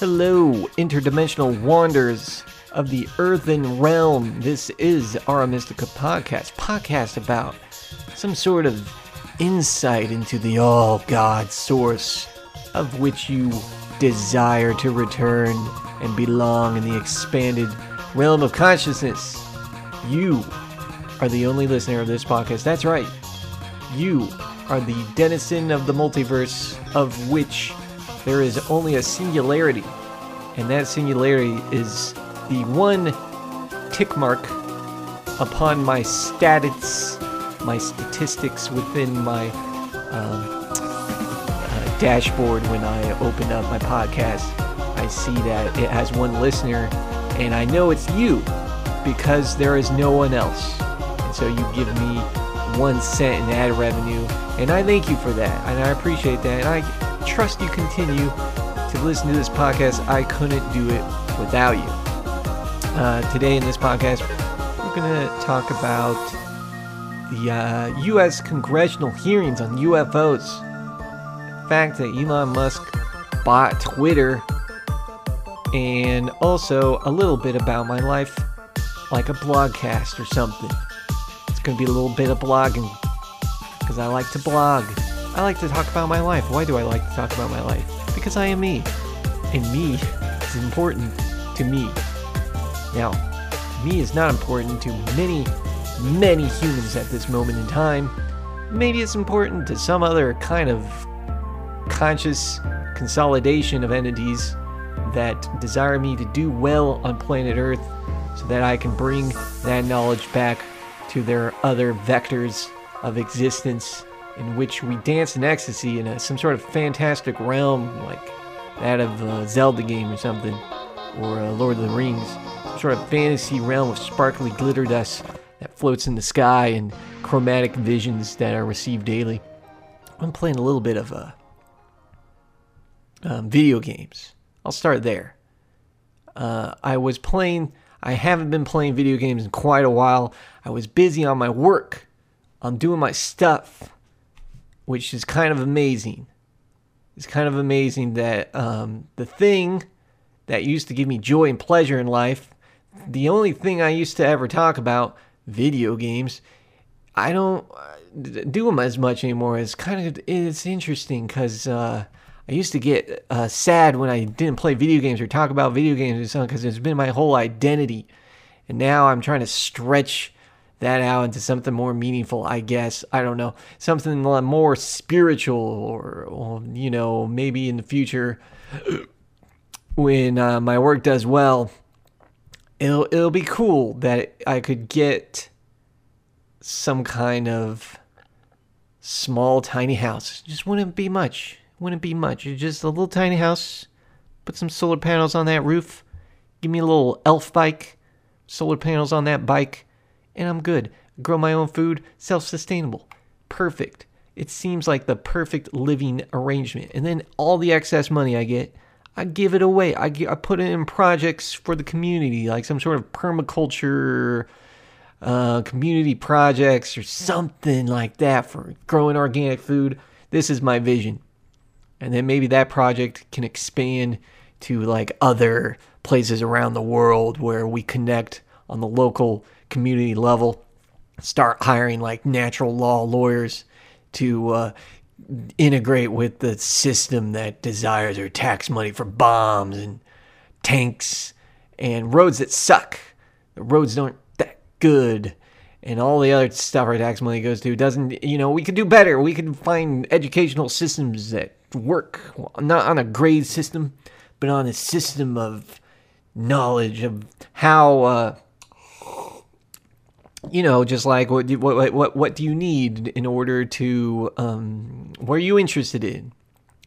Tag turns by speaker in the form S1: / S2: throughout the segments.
S1: Hello, interdimensional wanderers of the earthen realm. This is Aura Mystica podcast, podcast about some sort of insight into the all God source of which you desire to return and belong in the expanded realm of consciousness. You are the only listener of this podcast. That's right. You are the denizen of the multiverse of which there is only a singularity. And that singularity is the one tick mark upon my stats, my statistics within my um, uh, dashboard when I open up my podcast. I see that it has one listener, and I know it's you because there is no one else. And so you give me one cent in ad revenue, and I thank you for that, and I appreciate that, and I trust you continue to listen to this podcast. I couldn't do it without you. Uh, today in this podcast, we're going to talk about the uh, U.S. congressional hearings on UFOs. The fact that Elon Musk bought Twitter, and also a little bit about my life, like a blogcast or something. It's going to be a little bit of blogging because I like to blog. I like to talk about my life. Why do I like to talk about my life? Because I am me. And me is important to me. Now, me is not important to many, many humans at this moment in time. Maybe it's important to some other kind of conscious consolidation of entities that desire me to do well on planet Earth so that I can bring that knowledge back to their other vectors of existence in which we dance in ecstasy in a, some sort of fantastic realm like that of a Zelda game or something, or uh, Lord of the Rings. Some sort of fantasy realm of sparkly glitter dust that floats in the sky and chromatic visions that are received daily. I'm playing a little bit of uh, um, video games. I'll start there. Uh, I was playing, I haven't been playing video games in quite a while. I was busy on my work, on doing my stuff, which is kind of amazing. It's kind of amazing that um, the thing that used to give me joy and pleasure in life, the only thing I used to ever talk about, video games, I don't uh, do them as much anymore. It's kind of it's interesting because uh, I used to get uh, sad when I didn't play video games or talk about video games or something because it's been my whole identity, and now I'm trying to stretch that out into something more meaningful, I guess. I don't know. Something more spiritual or, or you know, maybe in the future when uh, my work does well, it'll it'll be cool that I could get some kind of small tiny house. Just wouldn't be much. Wouldn't be much. Just a little tiny house. Put some solar panels on that roof. Give me a little elf bike. Solar panels on that bike and I'm good. Grow my own food, self sustainable. Perfect. It seems like the perfect living arrangement. And then all the excess money I get, I give it away. I, I put it in projects for the community, like some sort of permaculture uh, community projects or something like that for growing organic food. This is my vision. And then maybe that project can expand to like other places around the world where we connect on the local community level. Start hiring like natural law lawyers to uh, integrate with the system that desires our tax money for bombs and tanks and roads that suck. The roads don't that good and all the other stuff our tax money goes to doesn't you know we could do better we could find educational systems that work not on a grade system but on a system of knowledge of how uh, you know, just like what do, what what what do you need in order to um, what are you interested in?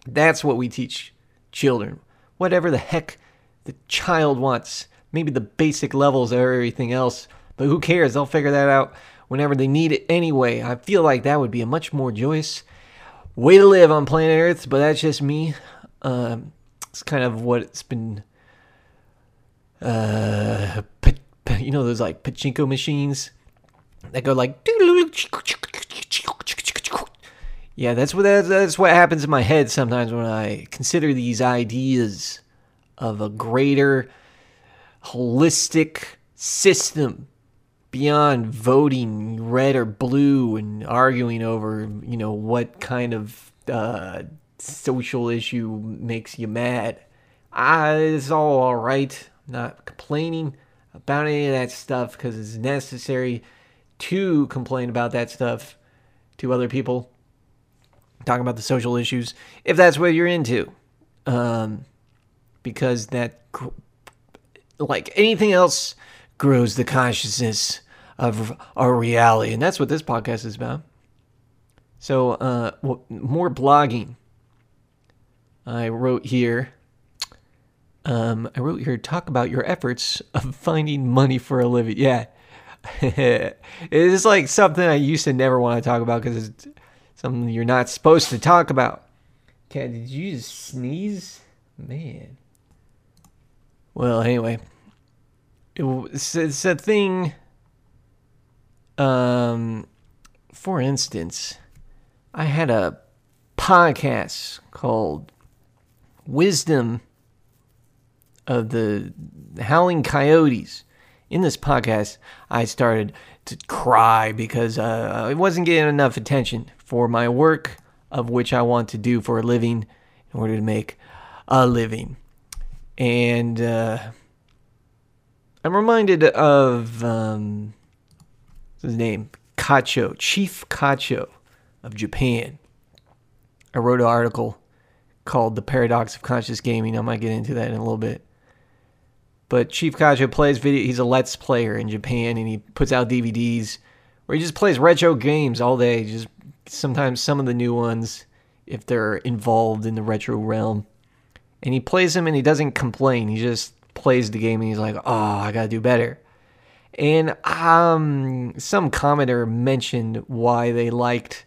S1: That's what we teach children. Whatever the heck the child wants, maybe the basic levels of everything else, but who cares? They'll figure that out whenever they need it anyway. I feel like that would be a much more joyous way to live on planet Earth, but that's just me. Um, it's kind of what it's been. Uh, you know those like pachinko machines that go like yeah that's what that's, what happens in my head sometimes when i consider these ideas of a greater holistic system beyond voting red or blue and arguing over, you know, what kind of uh, social issue makes you mad. Ah, it's all all right. I'm not complaining about any of that stuff because it's necessary to complain about that stuff to other people. Talking about the social issues, if that's what you're into, um, because that, like anything else, grows the consciousness of our reality, and that's what this podcast is about. So, uh, more blogging. I wrote here. Um, I wrote here talk about your efforts of finding money for a living. Yeah, it is like something I used to never want to talk about because it's something you're not supposed to talk about. Okay, did you just sneeze? Man. Well, anyway, it, it's, it's a thing. Um, for instance, I had a podcast called Wisdom of the Howling Coyotes in this podcast, I started to cry because uh, I wasn't getting enough attention for my work, of which I want to do for a living in order to make a living. And uh, I'm reminded of um, his name, Kacho, Chief Kacho of Japan. I wrote an article called The Paradox of Conscious Gaming. I might get into that in a little bit. But Chief Kacho plays video. He's a Let's player in Japan, and he puts out DVDs where he just plays retro games all day. Just sometimes some of the new ones, if they're involved in the retro realm, and he plays them and he doesn't complain. He just plays the game and he's like, "Oh, I gotta do better." And um, some commenter mentioned why they liked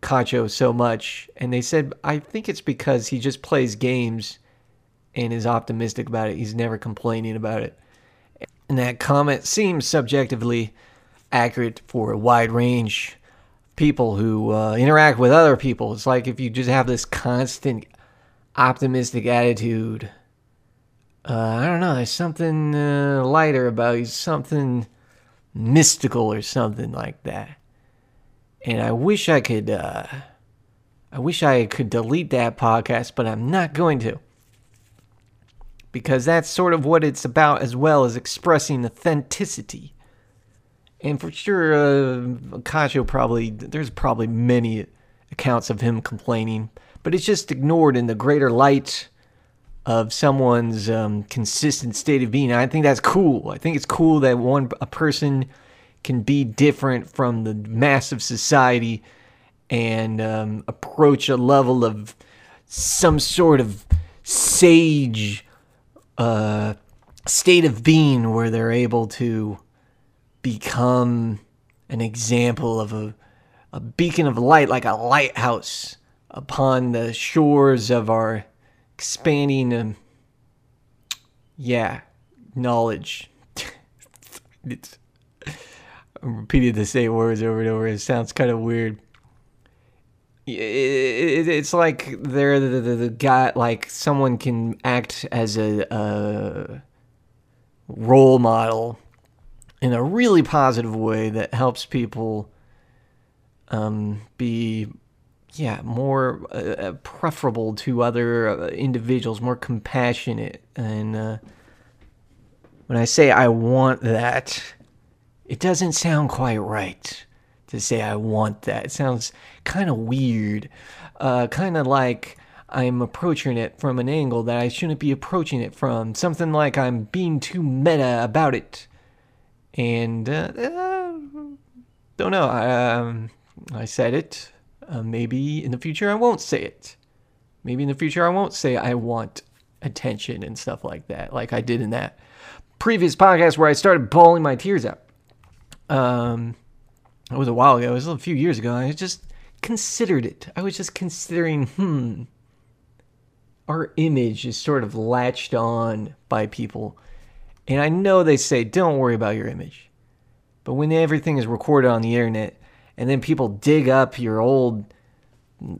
S1: Kacho so much, and they said, "I think it's because he just plays games." And is optimistic about it. He's never complaining about it. And that comment seems subjectively accurate for a wide range of people who uh, interact with other people. It's like if you just have this constant optimistic attitude. Uh, I don't know. There's something uh, lighter about you, something mystical or something like that. And I wish I could. Uh, I wish I could delete that podcast, but I'm not going to because that's sort of what it's about as well as expressing authenticity. And for sure, uh, probably, there's probably many accounts of him complaining, but it's just ignored in the greater light of someone's um, consistent state of being. I think that's cool. I think it's cool that one a person can be different from the massive society and um, approach a level of some sort of sage a state of being where they're able to become an example of a, a beacon of light, like a lighthouse upon the shores of our expanding, um, yeah, knowledge. it's, I'm repeating the same words over and over. It sounds kind of weird it's like they're the, the, the, guy like someone can act as a, a role model in a really positive way that helps people um, be yeah more uh, uh preferable to other uh, individuals more compassionate. And uh, when i say i want that it doesn't sound quite right to say I want that. It sounds kind of weird, uh, kind of like I'm approaching it from an angle that I shouldn't be approaching it from. Something like I'm being too meta about it. And uh, uh, don't know. Um, I said it. Uh, maybe in the future I won't say it. Maybe in the future I won't say I want attention and stuff like that, like I did in that previous podcast where I started bawling my tears out. Um, it was a while ago. It was a few years ago. I just considered it. I was just considering, hmm, our image is sort of latched on by people. And I know they say, don't worry about your image. But when everything is recorded on the internet and then people dig up your old,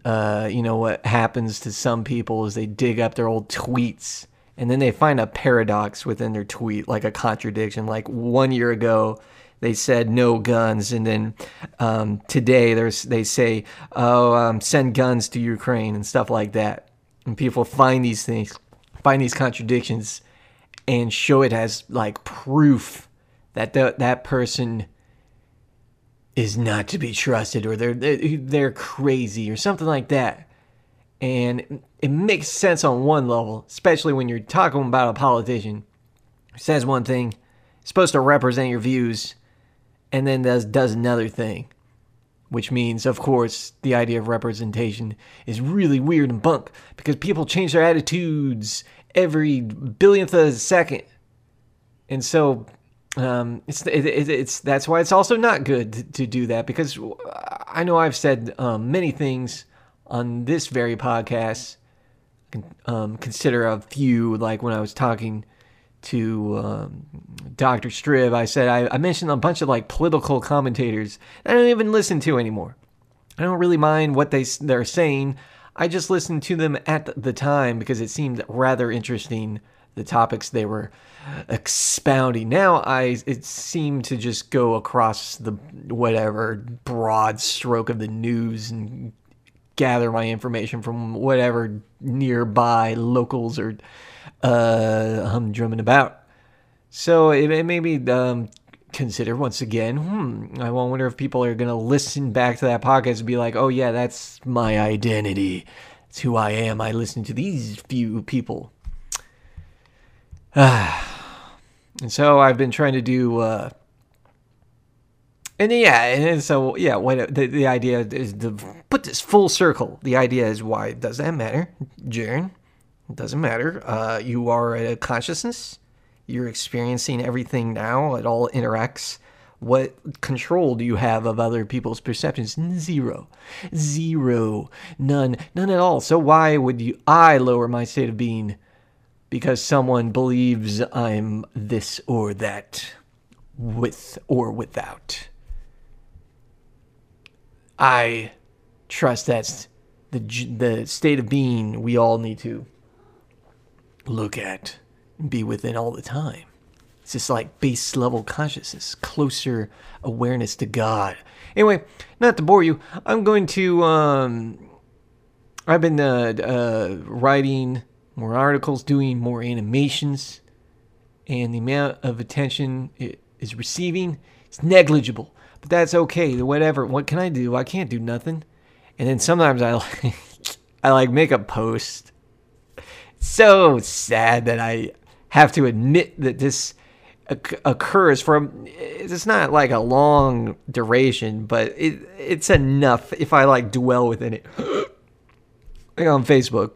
S1: uh, you know, what happens to some people is they dig up their old tweets and then they find a paradox within their tweet, like a contradiction. Like one year ago, they said no guns, and then um, today there's they say, "Oh, um, send guns to Ukraine" and stuff like that. And people find these things, find these contradictions, and show it as like proof that the, that person is not to be trusted, or they're they're crazy, or something like that. And it makes sense on one level, especially when you're talking about a politician who says one thing, supposed to represent your views, and then does does another thing. Which means, of course, the idea of representation is really weird and bunk because people change their attitudes every billionth of a second. And so um, it's it, it, it's that's why it's also not good to, to, do that because I know I've said um, many things on this very podcast. Um, consider a few like when I was talking to um, Dr. Strib, I said I, I, mentioned a bunch of like political commentators I don't even listen to anymore. I don't really mind what they they're saying. I just listened to them at the time because it seemed rather interesting the topics they were expounding. Now I it seemed to just go across the whatever broad stroke of the news and gather my information from whatever nearby locals are uh, humdrumming about. So it, it made me um, consider once again. Hmm, I wonder if people are gonna listen back to that podcast and be like, "Oh yeah, that's my identity. It's who I am. I listen to these few people." And so I've been trying to do. Uh, and yeah, and so yeah, what the, the idea is to put this full circle. The idea is why does that matter, Jaron? Doesn't matter. Uh, you are a consciousness. You're experiencing everything now. It all interacts. What control do you have of other people's perceptions? Zero, zero, none, none at all. So why would you? I lower my state of being because someone believes I'm this or that, with or without. I trust that's the the state of being we all need to look at and be within all the time. It's just like base level consciousness, closer awareness to God. Anyway, not to bore you, I'm going to. Um, I've been uh, uh, writing more articles, doing more animations, and the amount of attention it is receiving is negligible. But that's okay. Whatever. What can I do? I can't do nothing. And then sometimes I like, I like make a post. So sad that I have to admit that this occurs from it's not like a long duration but it it's enough if i like dwell within it like on facebook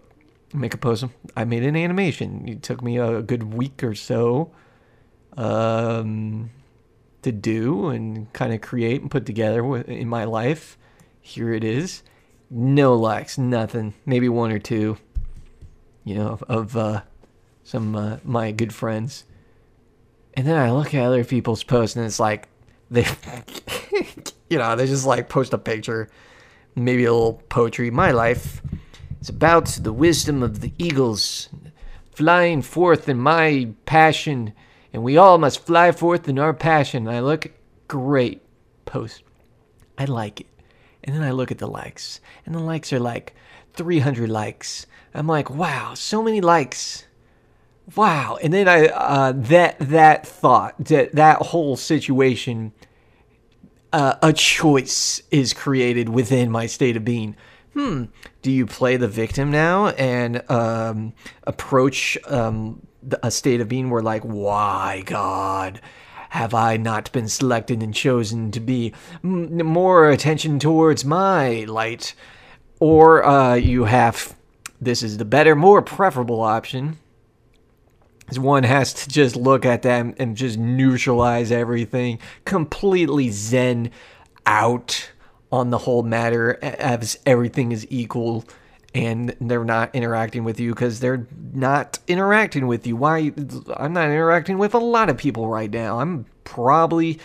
S1: make a post i made an animation it took me a good week or so um to do and kind of create and put together in my life. Here it is. No likes, nothing. Maybe one or two, you know, of, of uh, some uh, my good friends. And then I look at other people's posts and it's like they, you know, they just like post a picture, maybe a little poetry. My life is about the wisdom of the eagles flying forth in my passion and we all must fly forth in our passion. And I look, great post. I like it. And then I look at the likes, and the likes are like 300 likes. I'm like, wow, so many likes. Wow. And then I uh, that that thought that that whole situation uh, a choice is created within my state of being. Hmm. Do you play the victim now and um, approach um, a state of being where like why god have i not been selected and chosen to be m- more attention towards my light or uh, you have this is the better more preferable option is one has to just look at them and just neutralize everything completely zen out on the whole matter as everything is equal and they're not interacting with you because they're not interacting with you. Why? I'm not interacting with a lot of people right now. I'm probably,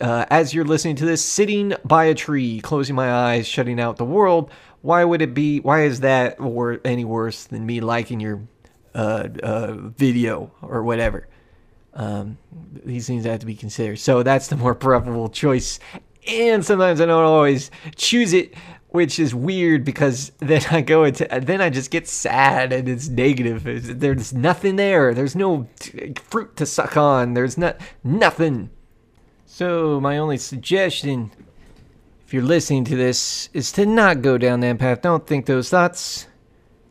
S1: uh, as you're listening to this, sitting by a tree, closing my eyes, shutting out the world. Why would it be? Why is that any worse than me liking your uh, uh, video or whatever. Um, these things have to be considered. So that's the more preferable choice. And sometimes I don't always choose it, which is weird because then I go into, then I just get sad and it's negative. There's nothing there. There's no fruit to suck on. There's not nothing. So my only suggestion, if you're listening to this, is to not go down that path. Don't think those thoughts.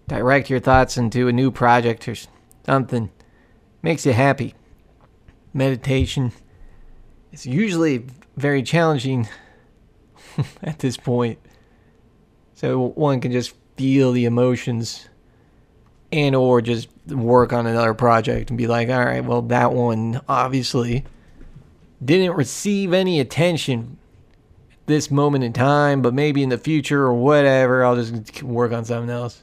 S1: Direct your thoughts into a new project or something. Makes you happy meditation is usually very challenging at this point. So one can just feel the emotions and or just work on another project and be like, all right, well that one obviously didn't receive any attention at this moment in time, but maybe in the future or whatever, I'll just work on something else.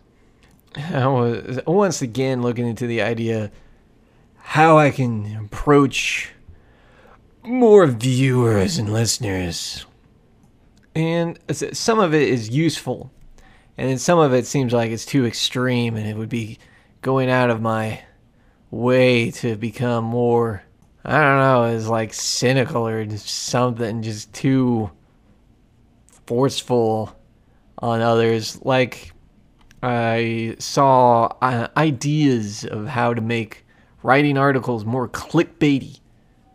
S1: I was once again looking into the idea how I can approach more viewers and listeners. And some of it is useful, and then some of it seems like it's too extreme, and it would be going out of my way to become more, I don't know, is like cynical or something, just too forceful on others. Like, I saw uh, ideas of how to make writing articles more clickbaity,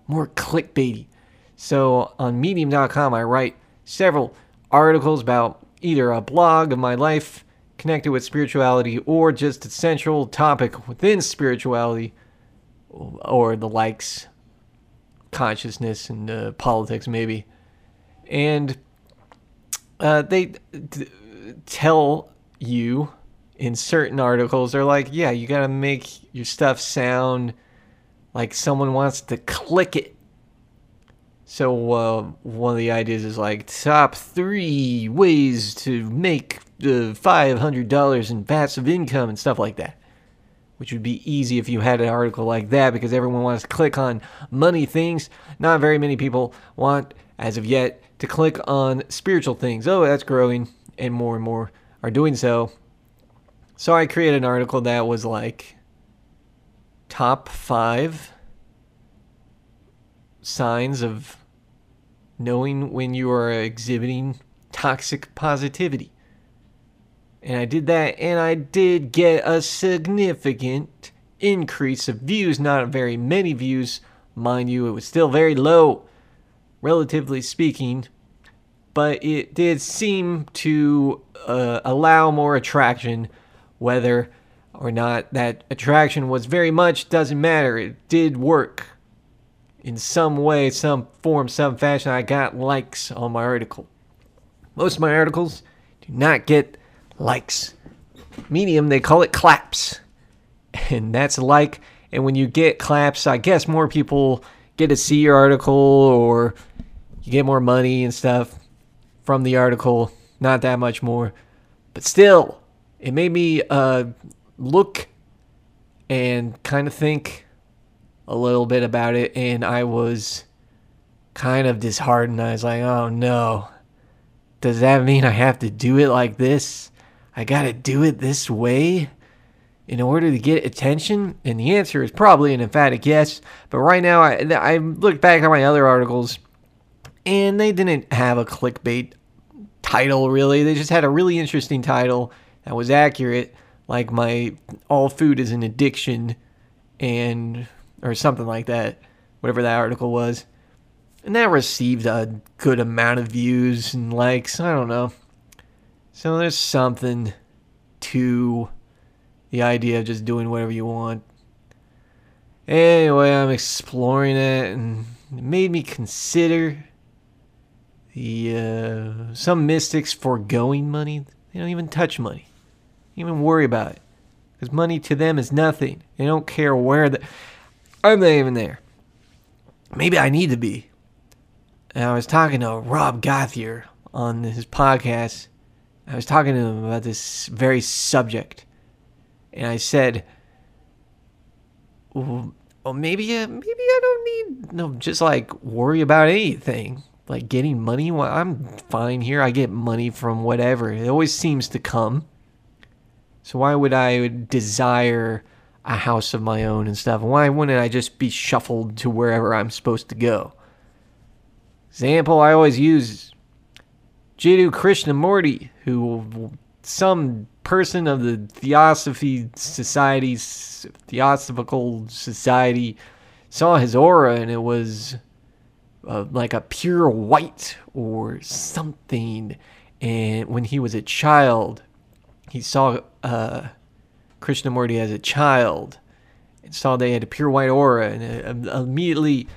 S1: more clickbaity. So on medium.com, I write several articles about either a blog of my life connected with spirituality or just a central topic within spirituality or the likes, consciousness and uh, politics, maybe. And uh, they d- tell you in certain articles they're like, yeah, you got to make your stuff sound like someone wants to click it. So uh, one of the ideas is like top three ways to make hundred dollars in passive income and stuff like that, which would be easy if you had an article like that because everyone wants to click on money things. Not very many people want, as of yet, to click on spiritual things. Oh, that's growing, and more and more are doing so. So I created an article that was like top five signs of knowing when you are exhibiting toxic positivity. And I did that, and I did get a significant increase of views. Not very many views, mind you, it was still very low, relatively speaking, but it did seem to uh, allow more attraction whether or not that attraction was very much doesn't matter. It did work in some way, some form, some fashion. I got likes on my article. Most of my articles do not get likes. Medium, they call it claps. And that's like. And when you get claps, I guess more people get to see your article or you get more money and stuff from the article. Not that much more. But still, it made me uh, look and kind of think a little bit about it, and I was kind of disheartened. I was like, oh no, does that mean I have to do it like this? I gotta do it this way in order to get attention? And the answer is probably an emphatic yes. But right now, I, I look back at my other articles, and they didn't have a clickbait title really. They just had a really interesting title that was accurate, like my all food is an addiction and or something like that, whatever that article was. And that received a good amount of views and likes. I don't know. So there's something to the idea of just doing whatever you want. Anyway, I'm exploring it and it made me consider the uh, some mystics foregoing money. They don't even touch money even worry about it. Because money to them is nothing. They don't care where the. I'm not even there. Maybe I need to be. And I was talking to Rob Gothier on his podcast. I was talking to him about this very subject. And I said, well, maybe, uh, maybe I don't need, no, just like worry about anything. Like getting money. Well, I'm fine here. I get money from whatever. It always seems to come. So why would I desire a house of my own and stuff. Why wouldn't I just be shuffled to wherever I'm supposed to go? Example I always use Jiddu Krishnamurti, who some person of the Theosophy Society, Theosophical Society, saw his aura and it was uh, like a pure white or something. And when he was a child, he saw uh, Krishnamurti as a child and saw they had a pure white aura and uh, immediately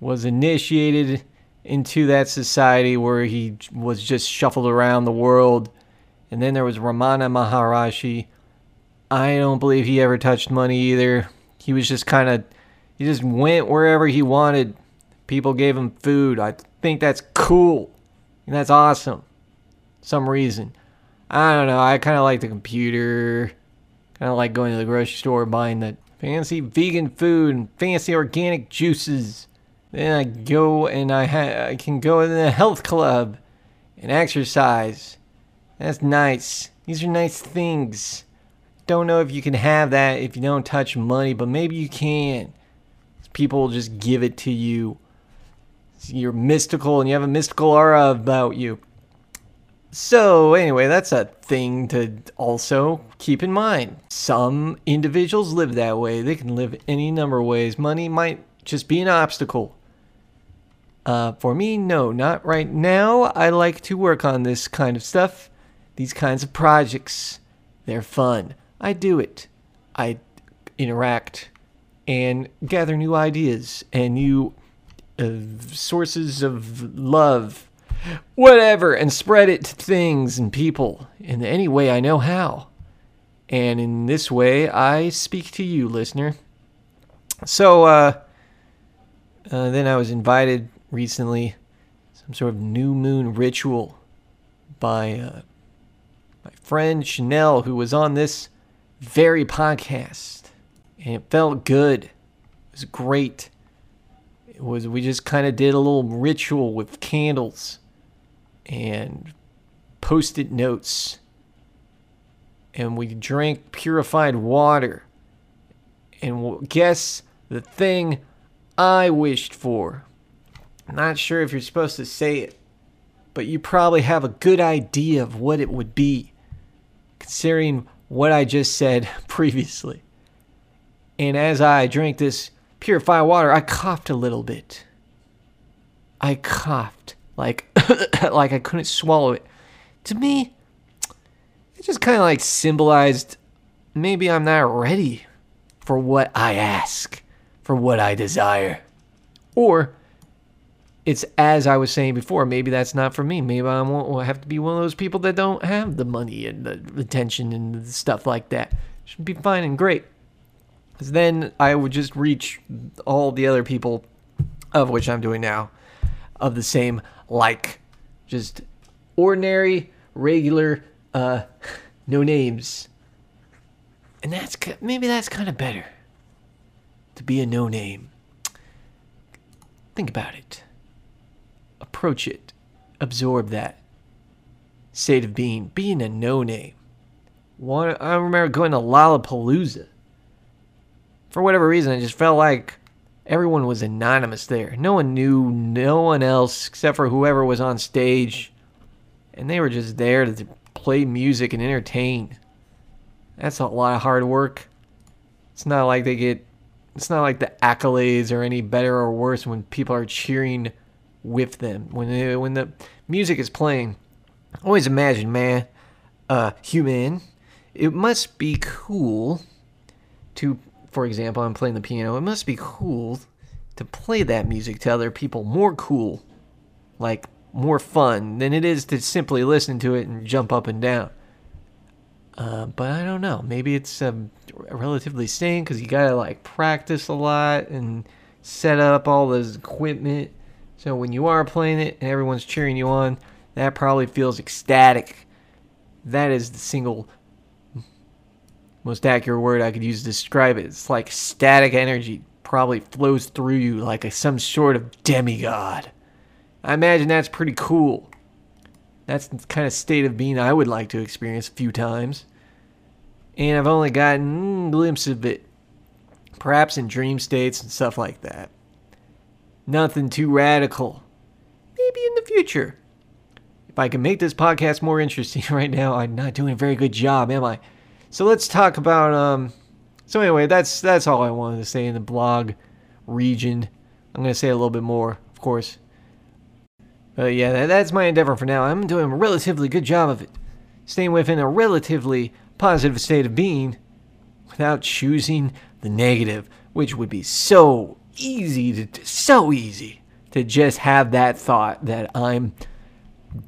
S1: was initiated into that society where he was just shuffled around the world. And then there was Ramana Maharishi. I don't believe he ever touched money either. He was just kind of, he just went wherever he wanted. People gave him food. I think that's cool. And that's awesome. Some reason. I don't know. I kind of like the computer. Kind of like going to the grocery store buying that fancy vegan food and fancy organic juices. Then I go and I, ha- I can go to the health club and exercise. That's nice. These are nice things. Don't know if you can have that if you don't touch money, but maybe you can. People will just give it to you. You're mystical and you have a mystical aura about you. So, anyway, that's a thing to also keep in mind. Some individuals live that way. They can live any number of ways. Money might just be an obstacle. Uh, for me, no, not right now. I like to work on this kind of stuff, these kinds of projects. They're fun. I do it. I interact and gather new ideas and new uh, sources of love, whatever, and spread it to things and people in any way I know how. And in this way, I speak to you, listener. So, uh, uh, then I was invited recently some sort of new moon ritual by uh, friend Chanel, who was on this very podcast, and it felt good. It was great. It was we just kind of did a little ritual with candles and post-it notes, and we drank purified water. And guess the thing I wished for not sure if you're supposed to say it, but you probably have a good idea of what it would be, considering what I just said previously. And as I drank this purified water, I coughed a little bit. I coughed like like I couldn't swallow it. To me, it just kind of like symbolized maybe I'm not ready for what I ask, for what I desire. Or it's as I was saying before, maybe that's not for me. Maybe I won't have to be one of those people that don't have the money and the attention and stuff like that. Should be fine and great. Because then I would just reach all the other people, of which I'm doing now, of the same like, just ordinary, regular, uh, no names. And that's maybe that's kind of better to be a no name. Think about it approach it, absorb that state of being, being a no name. I remember going to Lollapalooza. For whatever reason, I just felt like everyone was anonymous there. No one knew no one else except for whoever was on stage. And they were just there to play music and entertain. That's a lot of hard work. It's not like they get it's not like the accolades are any better or worse when people are cheering with them when they, when the music is playing. Always imagine, man, uh, human. It must be cool to, for example, I'm playing the piano. It must be cool to play that music to other people. More cool, like more fun than it is to simply listen to it and jump up and down. Uh, but I don't know. Maybe it's um, relatively sane because you gotta like practice a lot and set up all this equipment so when you are playing it and everyone's cheering you on, that probably feels ecstatic. That is the single most accurate word I could use to describe it. It's like static energy probably flows through you like a, some sort of demigod. I imagine that's pretty cool. That's the kind of state of being I would like to experience a few times. And I've only gotten a glimpse of it perhaps in dream states and stuff like that. Nothing too radical. Maybe in the future. If I can make this podcast more interesting right now, I'm not doing a very good job, am I? So let's talk about um so anyway, that's that's all I wanted to say in the blog region. I'm to say a little bit more, of course. But yeah, that, that's my endeavor for now. I'm doing a relatively good job of it. Staying within a relatively positive state of being without choosing the negative, which would be so easy to so easy to just have that thought that I'm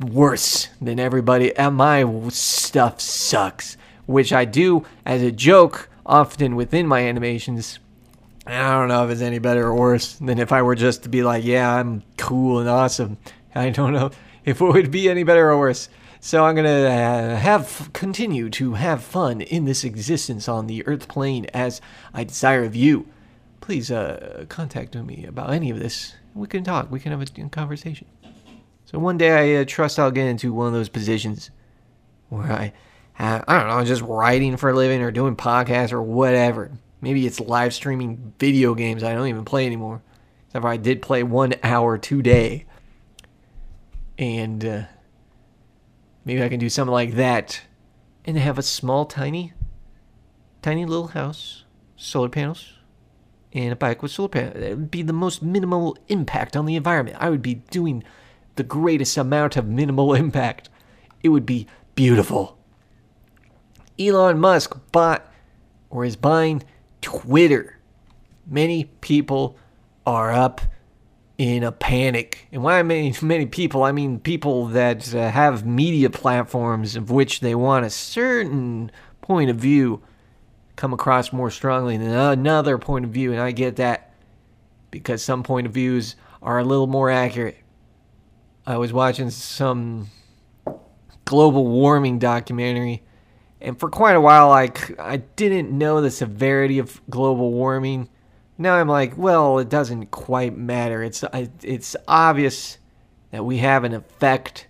S1: worse than everybody and my stuff sucks, which I do as a joke often within my animations. I don't know if it's any better or worse than if I were just to be like, yeah, I'm cool and awesome. I don't know if it would be any better or worse. So I'm gonna uh, have continue to have fun in this existence on the Earth plane as I desire of you. Please uh, contact me about any of this. We can talk. We can have a conversation. So one day I uh, trust I'll get into one of those positions where I, have, I don't know, just writing for a living or doing podcasts or whatever. Maybe it's live streaming video games I don't even play anymore. Except for I did play one hour today. And uh, maybe I can do something like that. And have a small, tiny, tiny little house, solar panels, and a bike with solar panels. It would be the most minimal impact on the environment. I would be doing the greatest amount of minimal impact. It would be beautiful. Elon Musk bought or is buying Twitter. Many people are up in a panic. And why mean many people, I mean people that uh, have media platforms of which they want a certain point of view come across more strongly than another point of view. And I get that because some point of views are a little more accurate. I was watching some global warming documentary and for quite a while I, I didn't know the severity of global warming now I'm like, well, it doesn't quite matter. It's it's obvious that we have an effect,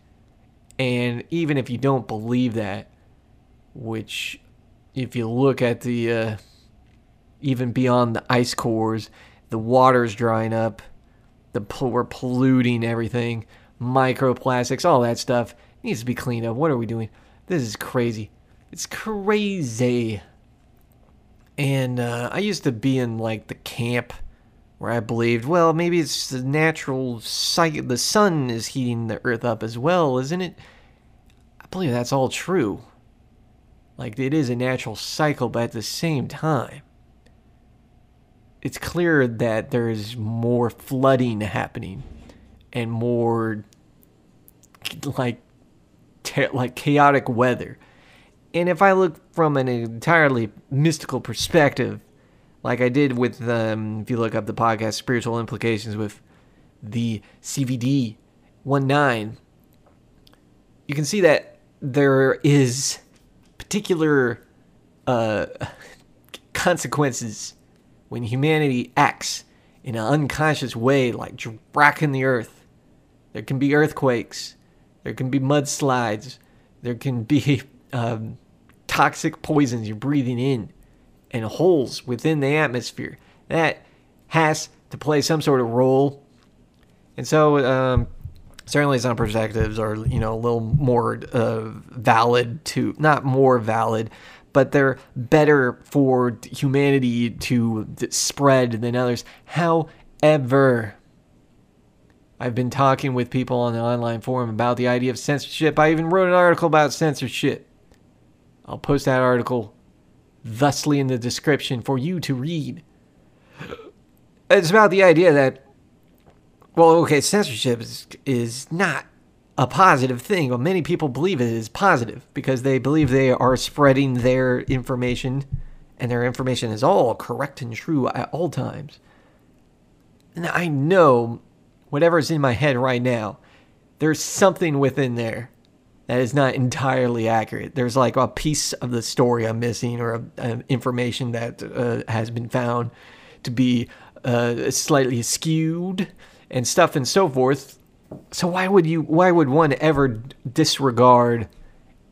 S1: and even if you don't believe that, which if you look at the uh, even beyond the ice cores, the water's drying up, the we're polluting everything, microplastics, all that stuff needs to be cleaned up. What are we doing? This is crazy. It's crazy. And uh, I used to be in like the camp where I believed, well, maybe it's the natural cycle. The sun is heating the earth up as well, isn't it? I believe that's all true. Like it is a natural cycle, but at the same time, it's clear that there's more flooding happening and more like like chaotic weather. And if I look from an entirely mystical perspective, like I did with, um, if you look up the podcast Spiritual Implications with the CVD 19, you can see that there is particular uh, consequences when humanity acts in an unconscious way, like racking the earth. There can be earthquakes, there can be mudslides, there can be um, toxic poisons you're breathing in and holes within the atmosphere. That has to play some sort of role. And so, um, certainly some perspectives are, you know, a little more uh, valid to, not more valid, but they're better for humanity to spread than others. However, I've been talking with people on the online forum about the idea of censorship. I even wrote an article about censorship. I'll post that article thusly in the description for you to read. It's about the idea that, well, okay, censorship is, is not a positive thing. Well, many people believe it is positive because they believe they are spreading their information and their information is all correct and true at all times. And I know whatever's in my head right now, there's something within there that is not entirely accurate. There's like a piece of the story I'm missing or a, a information that uh, has been found to be uh, slightly skewed and stuff and so forth. So why would you? Why would one ever disregard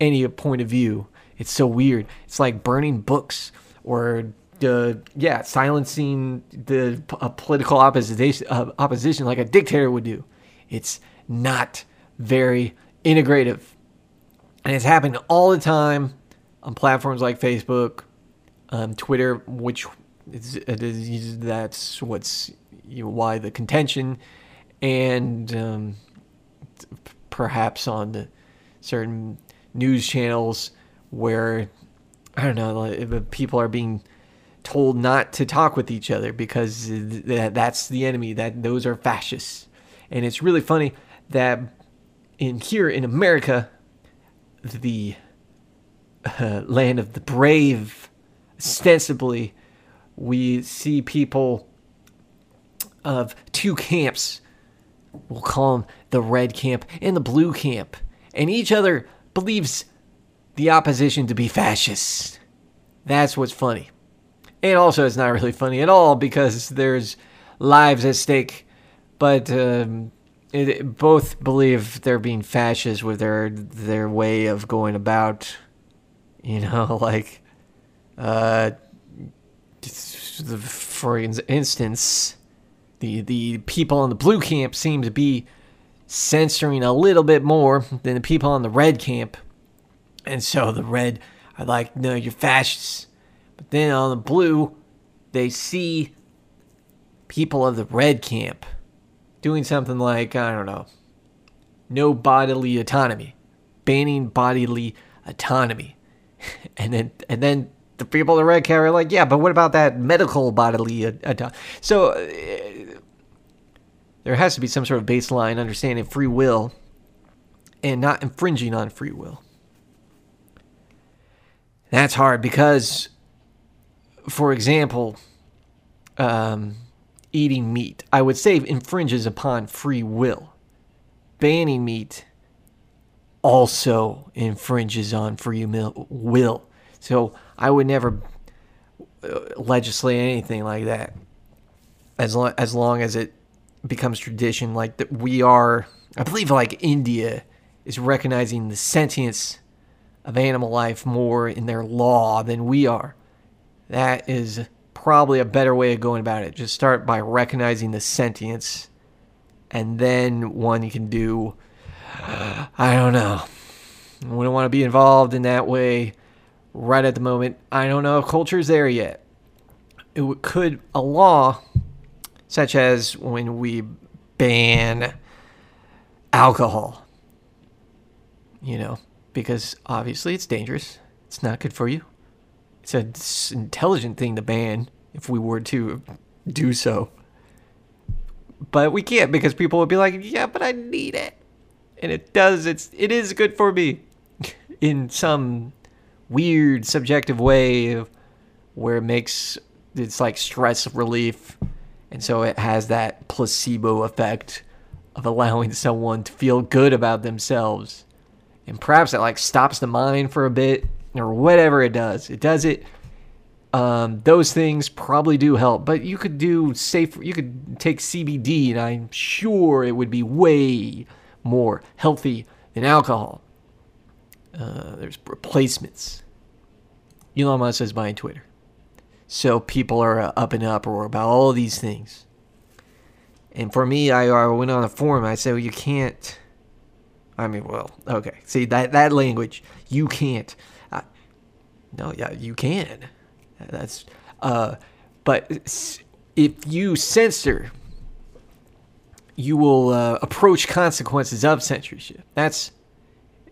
S1: any point of view? It's so weird. It's like burning books or uh, yeah, silencing the uh, political opposition, uh, opposition like a dictator would do. It's not very integrative. And it's happening all the time on platforms like Facebook, um, Twitter, which is, is, that's what's you know, why the contention, and um, perhaps on the certain news channels where I don't know people are being told not to talk with each other because that's the enemy that those are fascists. And it's really funny that in here in America the uh, land of the brave ostensibly we see people of two camps. We'll call them the red camp and the blue camp. And each other believes the opposition to be fascists that's what's funny. And also, it's not really funny at all because there's lives at stake. But um, it, both believe they're being fascist with their their way of going about, you know, like, uh, for instance, the the people in the blue camp seem to be censoring a little bit more than the people on the red camp, and so the red are like, no, you're fascists but then on the blue, they see people of the red camp doing something like, I don't know, no bodily autonomy, banning bodily autonomy. and then and then the people of the red camp are like, yeah, but what about that medical bodily autonomy? So uh, there has to be some sort of baseline understanding of free will and not infringing on free will. That's hard because for example, um, eating meat, I would say infringes upon free will. Banning meat also infringes on free will. So I would never uh, legislate anything like that as as, long as it becomes tradition. Like that, we are, I believe, like India is recognizing the sentience of animal life more in their law than we are. That is probably a better way of going about it. Just start by recognizing the sentience, and then one can do. I don't know. We don't want to be involved in that way right at the moment. I don't know if culture's there yet. It could a law such as when we ban alcohol. You know, because obviously it's dangerous. It's not good for you it's an intelligent thing to ban if we were to do so. But we can't because people would be like, "Yeah, but I need it," and it does. It's it is good for me in some weird subjective way where it makes it's like stress relief, and so it has that placebo effect of allowing someone to feel good about themselves, and perhaps it like stops the mind for a bit or whatever it does. It does it. Um, those things probably do help, but you could do safe. You could take CBD, and I'm sure it would be way more healthy than alcohol. Uh, there's replacements. Elon Musk is buying Twitter, so people are up in uproar about all these things. And for me, I, I went on a forum. I said, well, you can't. I mean, well, okay. See that that language, you can't no, yeah, you can. That's uh, but if you censor, you will uh, approach consequences of censorship. That's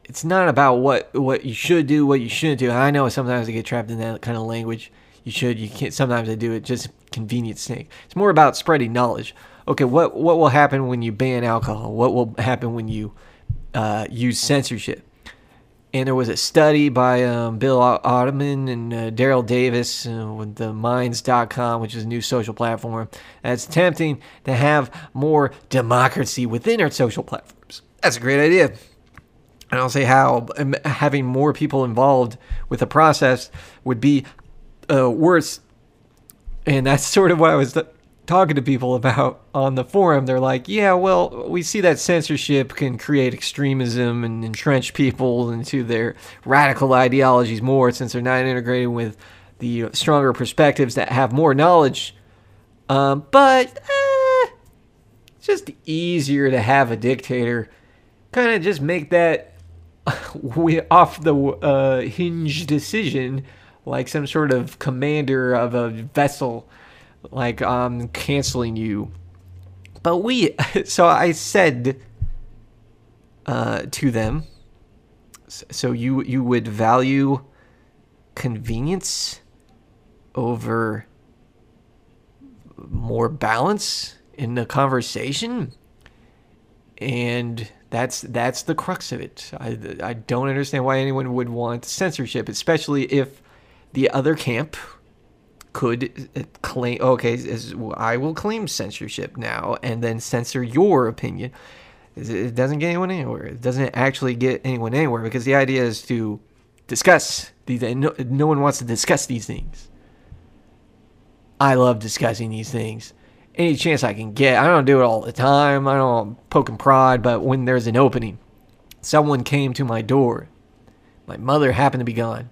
S1: it's not about what what you should do, what you shouldn't do. I know sometimes I get trapped in that kind of language. You should, you can't. Sometimes I do it just convenience sake. It's more about spreading knowledge. Okay, what what will happen when you ban alcohol? What will happen when you uh, use censorship? and there was a study by um, Bill Ottman and uh, Daryl Davis uh, with the Minds.com, which is a new social platform that's attempting to have more democracy within our social platforms. That's a great idea. And I'll say how um, having more people involved with the process would be uh, worse. And that's sort of what I was th- talking to people about on the forum, they're like, yeah, well, we see that censorship can create extremism and entrench people into their radical ideologies more since they're not integrated with the stronger perspectives that have more knowledge. Um, but eh, it's just easier to have a dictator kind of just make that off the uh, hinge decision like some sort of commander of a vessel like um, canceling you. But we so i said uh, to them so you you would value convenience over more balance in the conversation? And that's that's the crux of it. I, I don't understand why anyone would want censorship especially if the other camp could uh, claim okay i will claim censorship now and then censor your opinion. It doesn't get anyone anywhere. It doesn't actually get anyone anywhere because the idea is to discuss these no, no one wants to discuss these things. I love discussing these things. Any chance i can get i don't do it all the time. I don't poke and prod but when there's an opening someone came to my door. My mother happened to be gone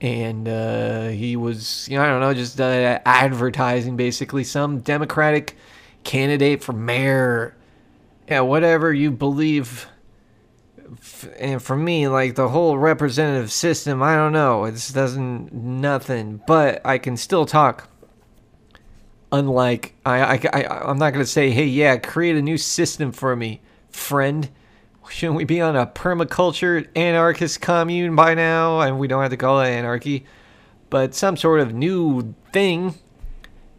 S1: and uh, he was, you know, I don't know, just uh, advertising basically some Democratic candidate for mayor, yeah, whatever you believe. And for me, like the whole representative system, I don't know, it doesn't nothing, but I can still talk. Unlike I, I, I I'm not gonna say, hey, yeah, create a new system for me, friend Shouldn't we be on a permaculture anarchist commune by now? And we don't have to call it anarchy, but some sort of new thing.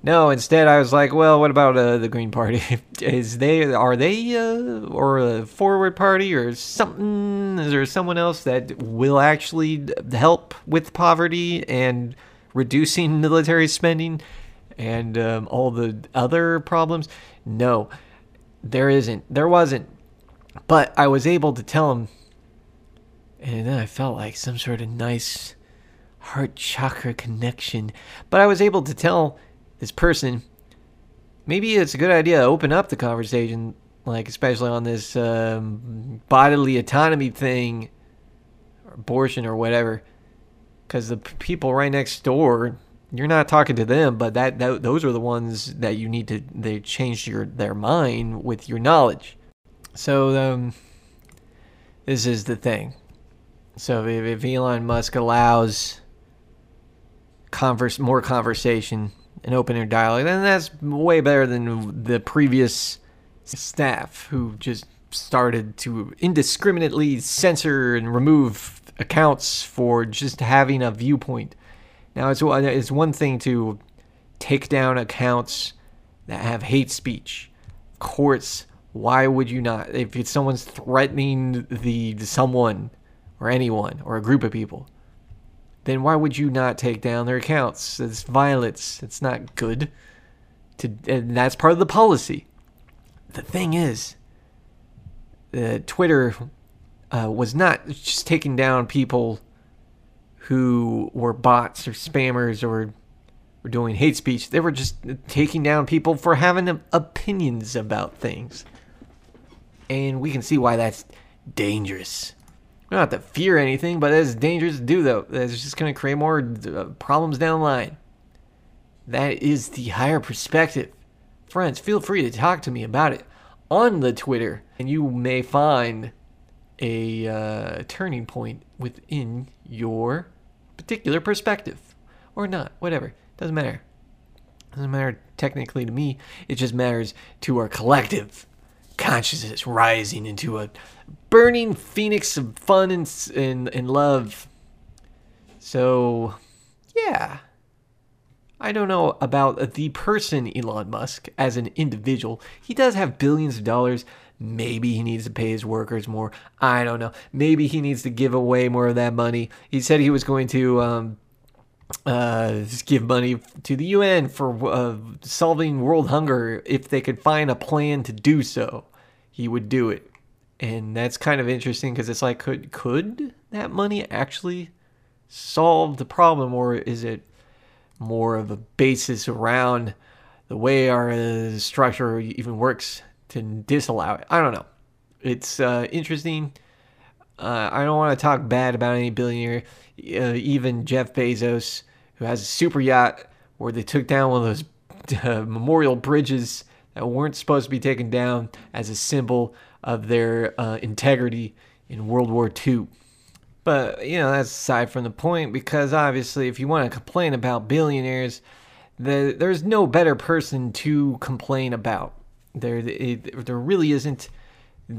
S1: No, instead I was like, well, what about uh, the Green Party? Is they are they uh, or a forward party or something? Is there someone else that will actually help with poverty and reducing military spending and um, all the other problems? No, there isn't. There wasn't. But I was able to tell him, and then I felt like some sort of nice heart chakra connection. But I was able to tell this person, maybe it's a good idea to open up the conversation, like especially on this um, bodily autonomy thing, or abortion or whatever, because the people right next door. You're not talking to them, but that, that those are the ones that you need to they change your their mind with your knowledge. So um, this is the thing. So if, if Elon Musk allows converse more conversation and opener dialogue, then that's way better than the previous staff who just started to indiscriminately censor and remove accounts for just having a viewpoint. Now it's it's one thing to take down accounts that have hate speech. Courts why would you not? If it's someone's threatening the someone or anyone or a group of people, then why would you not take down their accounts? It's violence. It's not good. To and that's part of the policy. The thing is, uh, Twitter uh, was not just taking down people who were bots or spammers or were doing hate speech. They were just taking down people for having opinions about things and we can see why that's dangerous. Have to fear anything, but it's dangerous to do though. It's just going to create more uh, problems down the line. That is the higher perspective. Friends, feel free to talk to me about it on the Twitter, and you may find a uh, turning point within your particular perspective. Or not, whatever. Doesn't matter. Doesn't matter technically to me, it just matters to our collective consciousness rising into a burning phoenix of fun and, and, and love. So, yeah. I don't know about the person Elon Musk as an individual. He does have billions of dollars. Maybe he needs to pay his workers more. I don't know. Maybe he needs to give away more of that money. He said he was going to um, uh, give money to the UN for uh, solving world hunger if they could find a plan to do so. He would do it, and that's kind of interesting because it's like, could could that money actually solve the problem, or is it more of a basis around the way our uh, structure even works to disallow it? I don't know. It's uh, interesting. Uh, I don't want to talk bad about any billionaire, uh, even Jeff Bezos, who has a super yacht where they took down one of those uh, memorial bridges that weren't supposed to be taken down as a symbol of their uh, integrity in World War II. But, you know, that's aside from the point because obviously, if you want to complain about billionaires, the, there's no better person to complain about. There, it, there really isn't.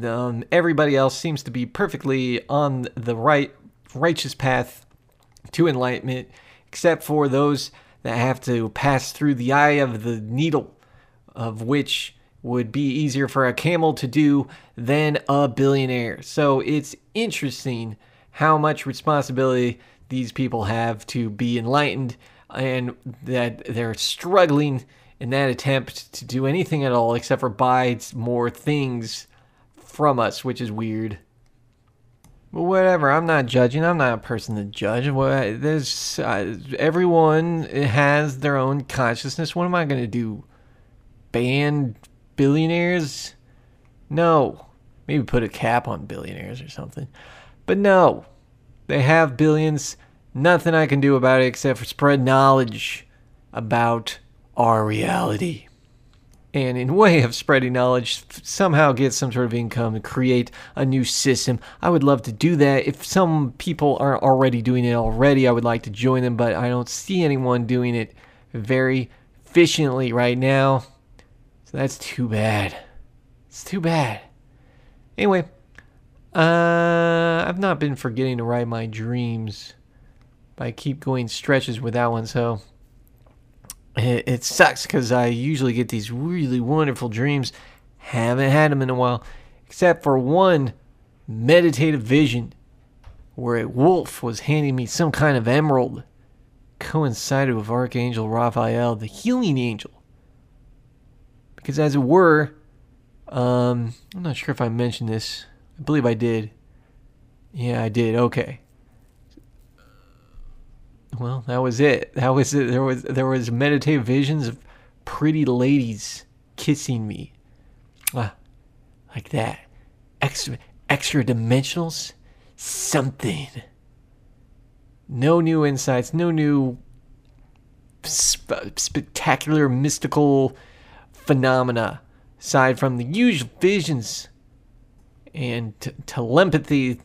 S1: Um, everybody else seems to be perfectly on the right, righteous path to enlightenment, except for those that have to pass through the eye of the needle, of which would be easier for a camel to do than a billionaire. So it's interesting how much responsibility these people have to be enlightened and that they're struggling in that attempt to do anything at all except for buy more things from us, which is weird. But whatever, I'm not judging. I'm not a person to judge. There's uh, everyone has their own consciousness. What am I gonna do? Ban billionaires? No. Maybe put a cap on billionaires or something. But no. They have billions. Nothing I can do about it except for spread knowledge about our reality. And in way of spreading knowledge, somehow get some sort of income and create a new system. I would love to do that. If some people are already doing it already, I would like to join them, but I don't see anyone doing it very efficiently right now. So that's too bad. It's too bad. Anyway, uh, I've not been forgetting to write my dreams, but I keep going stretches with that one, so it, sucks because I usually get these really wonderful dreams. Haven't had them in a while, except for one meditative vision where a wolf was handing me some kind of emerald, coincided with Archangel Raphael, the healing angel because as it were, um, I'm not sure if I mentioned this. I believe I did. Yeah, I did. Okay. Well, that was it. That was it. There was there was meditative visions of pretty ladies kissing me. Ah, like that. Extra extra dimensionals. Something. No new insights. No new sp- spectacular mystical phenomena aside from the usual visions and t- telepathy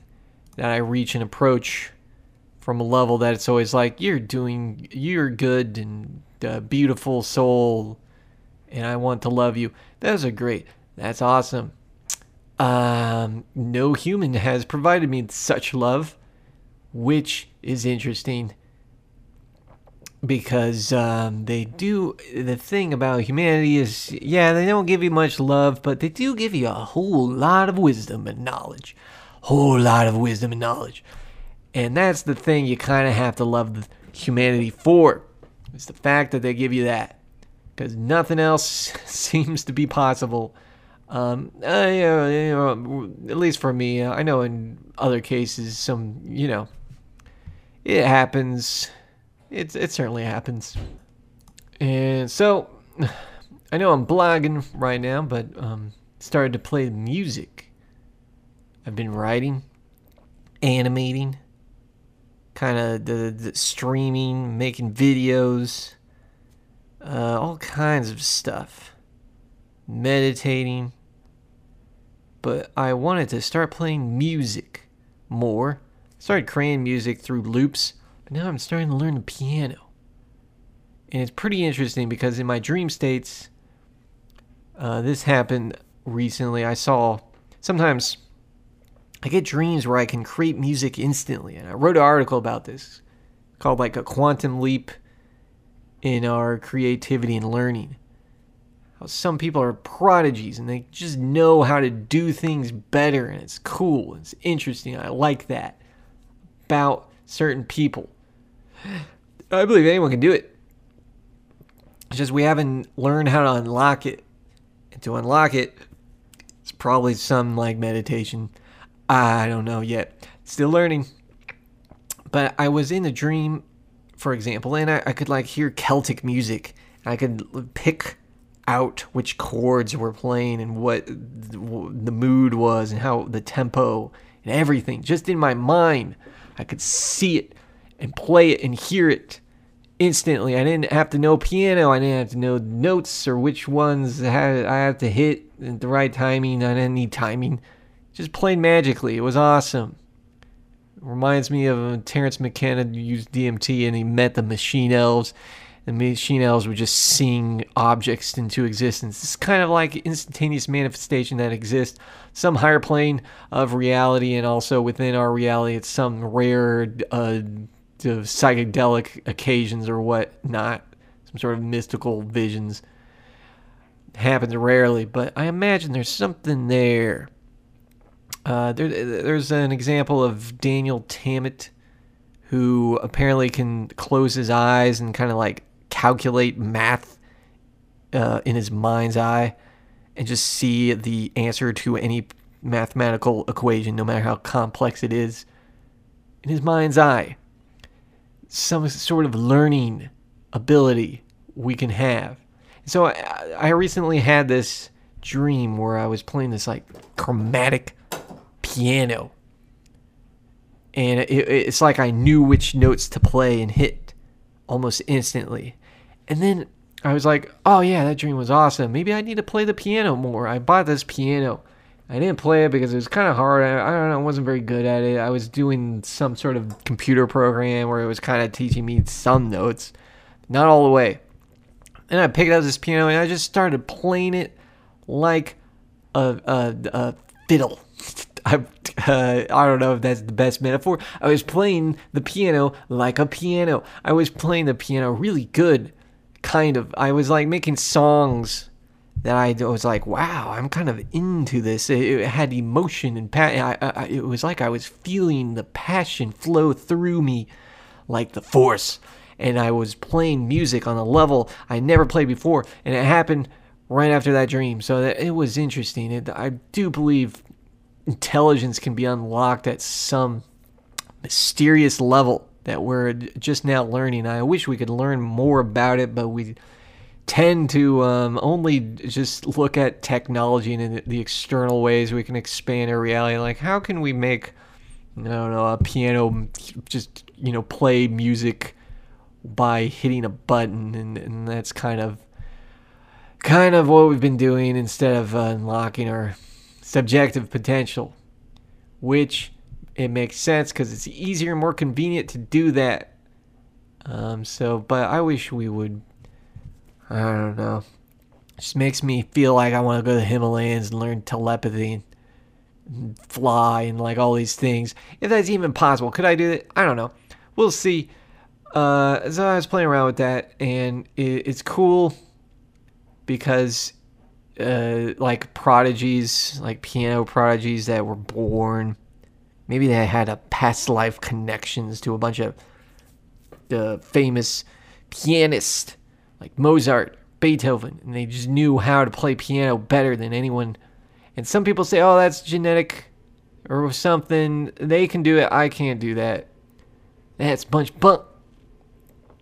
S1: that I reach and approach from a level that it's always like you're doing you're good and uh, beautiful soul and I want to love you. Those are great. That's awesome. Um, no human has provided me such love, which is interesting because um, they do the thing about humanity is yeah they don't give you much love but they do give you a whole lot of wisdom and knowledge whole lot of wisdom and knowledge and that's the thing you kind of have to love humanity for it's the fact that they give you that because nothing else seems to be possible um, uh, you know, you know, at least for me uh, i know in other cases some you know it happens it, it certainly happens. And so, I know I'm blogging right now, but um, started to play music. I've been writing, animating, kind of the, the, streaming, making videos, uh, all kinds of stuff, meditating. But I wanted to start playing music more. I Started creating music through loops but now I'm starting to learn the piano. And it's pretty interesting because in my dream states, uh, this happened recently. I saw sometimes I get dreams where I can create music instantly. And I wrote an article about this called like a quantum leap in our creativity and learning. How some people are prodigies and they just know how to do things better and it's cool. It's interesting. I like that about certain people. I believe anyone can do it. It's just we haven't learned how to unlock it. And to unlock it, it's probably some like meditation. I don't know yet. Still learning. But I was in a dream, for example, and I, I could like hear Celtic music. I could pick out which chords were playing and what the mood was and how the tempo and everything. Just in my mind, I could see it and play it and hear it instantly. I didn't have to know piano. I didn't have to know notes or which ones I had to hit at the right timing. I didn't need timing. Just played magically. It was awesome. Reminds me of Terence McKenna used DMT and he met the machine elves. The machine elves would just sing objects into existence. It's kind of like instantaneous manifestation that exists, some higher plane of reality, and also within our reality, it's some rare uh, psychedelic occasions or whatnot, some sort of mystical visions. Happens rarely, but I imagine there's something there. Uh, there, there's an example of Daniel Tammet, who apparently can close his eyes and kind of like calculate math uh, in his mind's eye and just see the answer to any mathematical equation, no matter how complex it is, in his mind's eye some sort of learning ability we can have. So I, I recently had this dream where I was playing this like chromatic piano. And it, it's like I knew which notes to play and hit almost instantly. And then I was like, oh yeah, that dream was awesome. Maybe I need to play the piano more. I bought this piano I didn't play it because it was kind of hard. I, I, don't know. I wasn't very good at it. I was doing some sort of computer program where it was kind of teaching me some notes, not all the way. And I picked up this piano and I just started playing it like a, a, a fiddle. I, uh, I don't know if that's the best metaphor. I was playing the piano like a piano. I was playing the piano really good, kind of. I was like making songs that I was like, wow, I'm kind of into this. It, it had emotion and pa- I, I, it was like I was feeling the passion flow through me like the force. And I was playing music on a level I never played before, and it happened right after that dream. So that, it was interesting. It, I do believe intelligence can be unlocked at some mysterious level that we're just now learning. I wish we could learn more about it, but we tend to um, only just look at technology and the external ways we can expand our reality. Like, how can we make, I don't know, a piano just, you know, play music by hitting a button? And, and that's kind of, kind of what we've been doing instead of uh, unlocking our subjective potential, which it makes sense because it's easier and more convenient to do that. Um, so, but I wish we would I don't know. It just makes me feel like I want to go to the Himalayas and learn telepathy and fly and like all these things. If that's even possible, could I do it? I don't know. We'll see. Uh, so I was playing around with that, and it, it's cool because, uh, like prodigies, like piano prodigies that were born, maybe they had a past life connections to a bunch of the famous pianists like Mozart, Beethoven, and they just knew how to play piano better than anyone. And some people say, oh, that's genetic or something. They can do it. I can't do that. That's bunch bunk.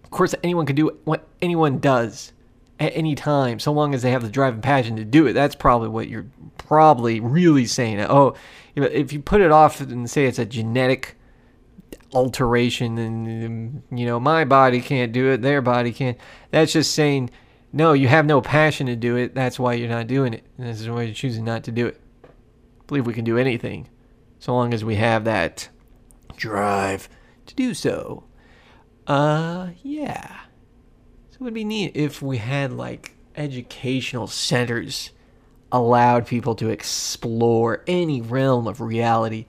S1: Of course, anyone can do what anyone does at any time, so long as they have the drive and passion to do it. That's probably what you're probably really saying. Oh, if you put it off and say it's a genetic alteration and you know my body can't do it their body can't that's just saying no you have no passion to do it that's why you're not doing it and this is why you're choosing not to do it I believe we can do anything so long as we have that drive to do so uh yeah it would be neat if we had like educational centers allowed people to explore any realm of reality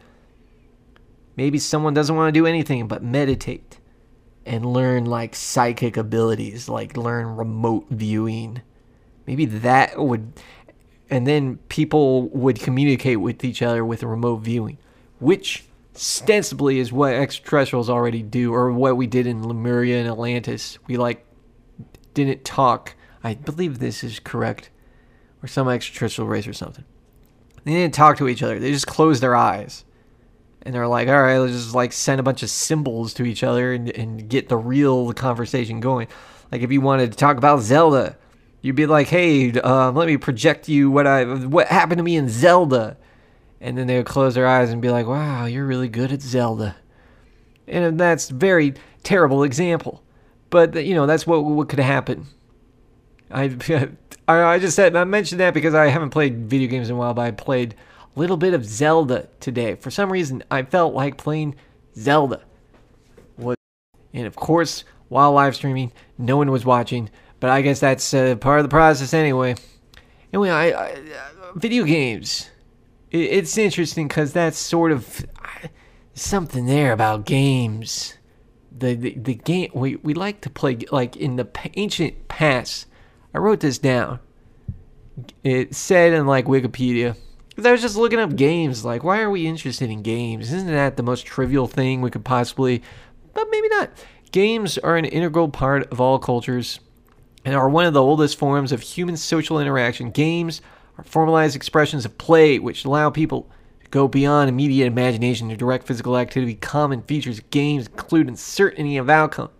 S1: Maybe someone doesn't want to do anything but meditate and learn like psychic abilities, like learn remote viewing. Maybe that would, and then people would communicate with each other with remote viewing, which ostensibly is what extraterrestrials already do, or what we did in Lemuria and Atlantis. We like didn't talk. I believe this is correct, or some extraterrestrial race or something. They didn't talk to each other. They just closed their eyes and they're like, all right, let's just like send a bunch of symbols to each other and, and get the real conversation going. Like if you wanted to talk about Zelda, you'd be like, hey, um, let me project you what I what happened to me in Zelda, and then they would close their eyes and be like, wow, you're really good at Zelda, and that's very terrible example. But you know that's what what could happen. I I just said I mentioned that because I haven't played video games in a while, but I played a little bit of Zelda today. For some reason, I felt like playing Zelda. Was and of course, while live streaming, no one was watching. But I guess that's uh, part of the process anyway. Anyway, I, I uh, video games. It, it's interesting because that's sort of something there about games. The, the the game we we like to play like in the ancient past. I wrote this down. It said in like Wikipedia. Because I was just looking up games. Like, why are we interested in games? Isn't that the most trivial thing we could possibly? But maybe not. Games are an integral part of all cultures and are one of the oldest forms of human social interaction. Games are formalized expressions of play which allow people go beyond immediate imagination to direct physical activity. Common features games include uncertainty of outcome,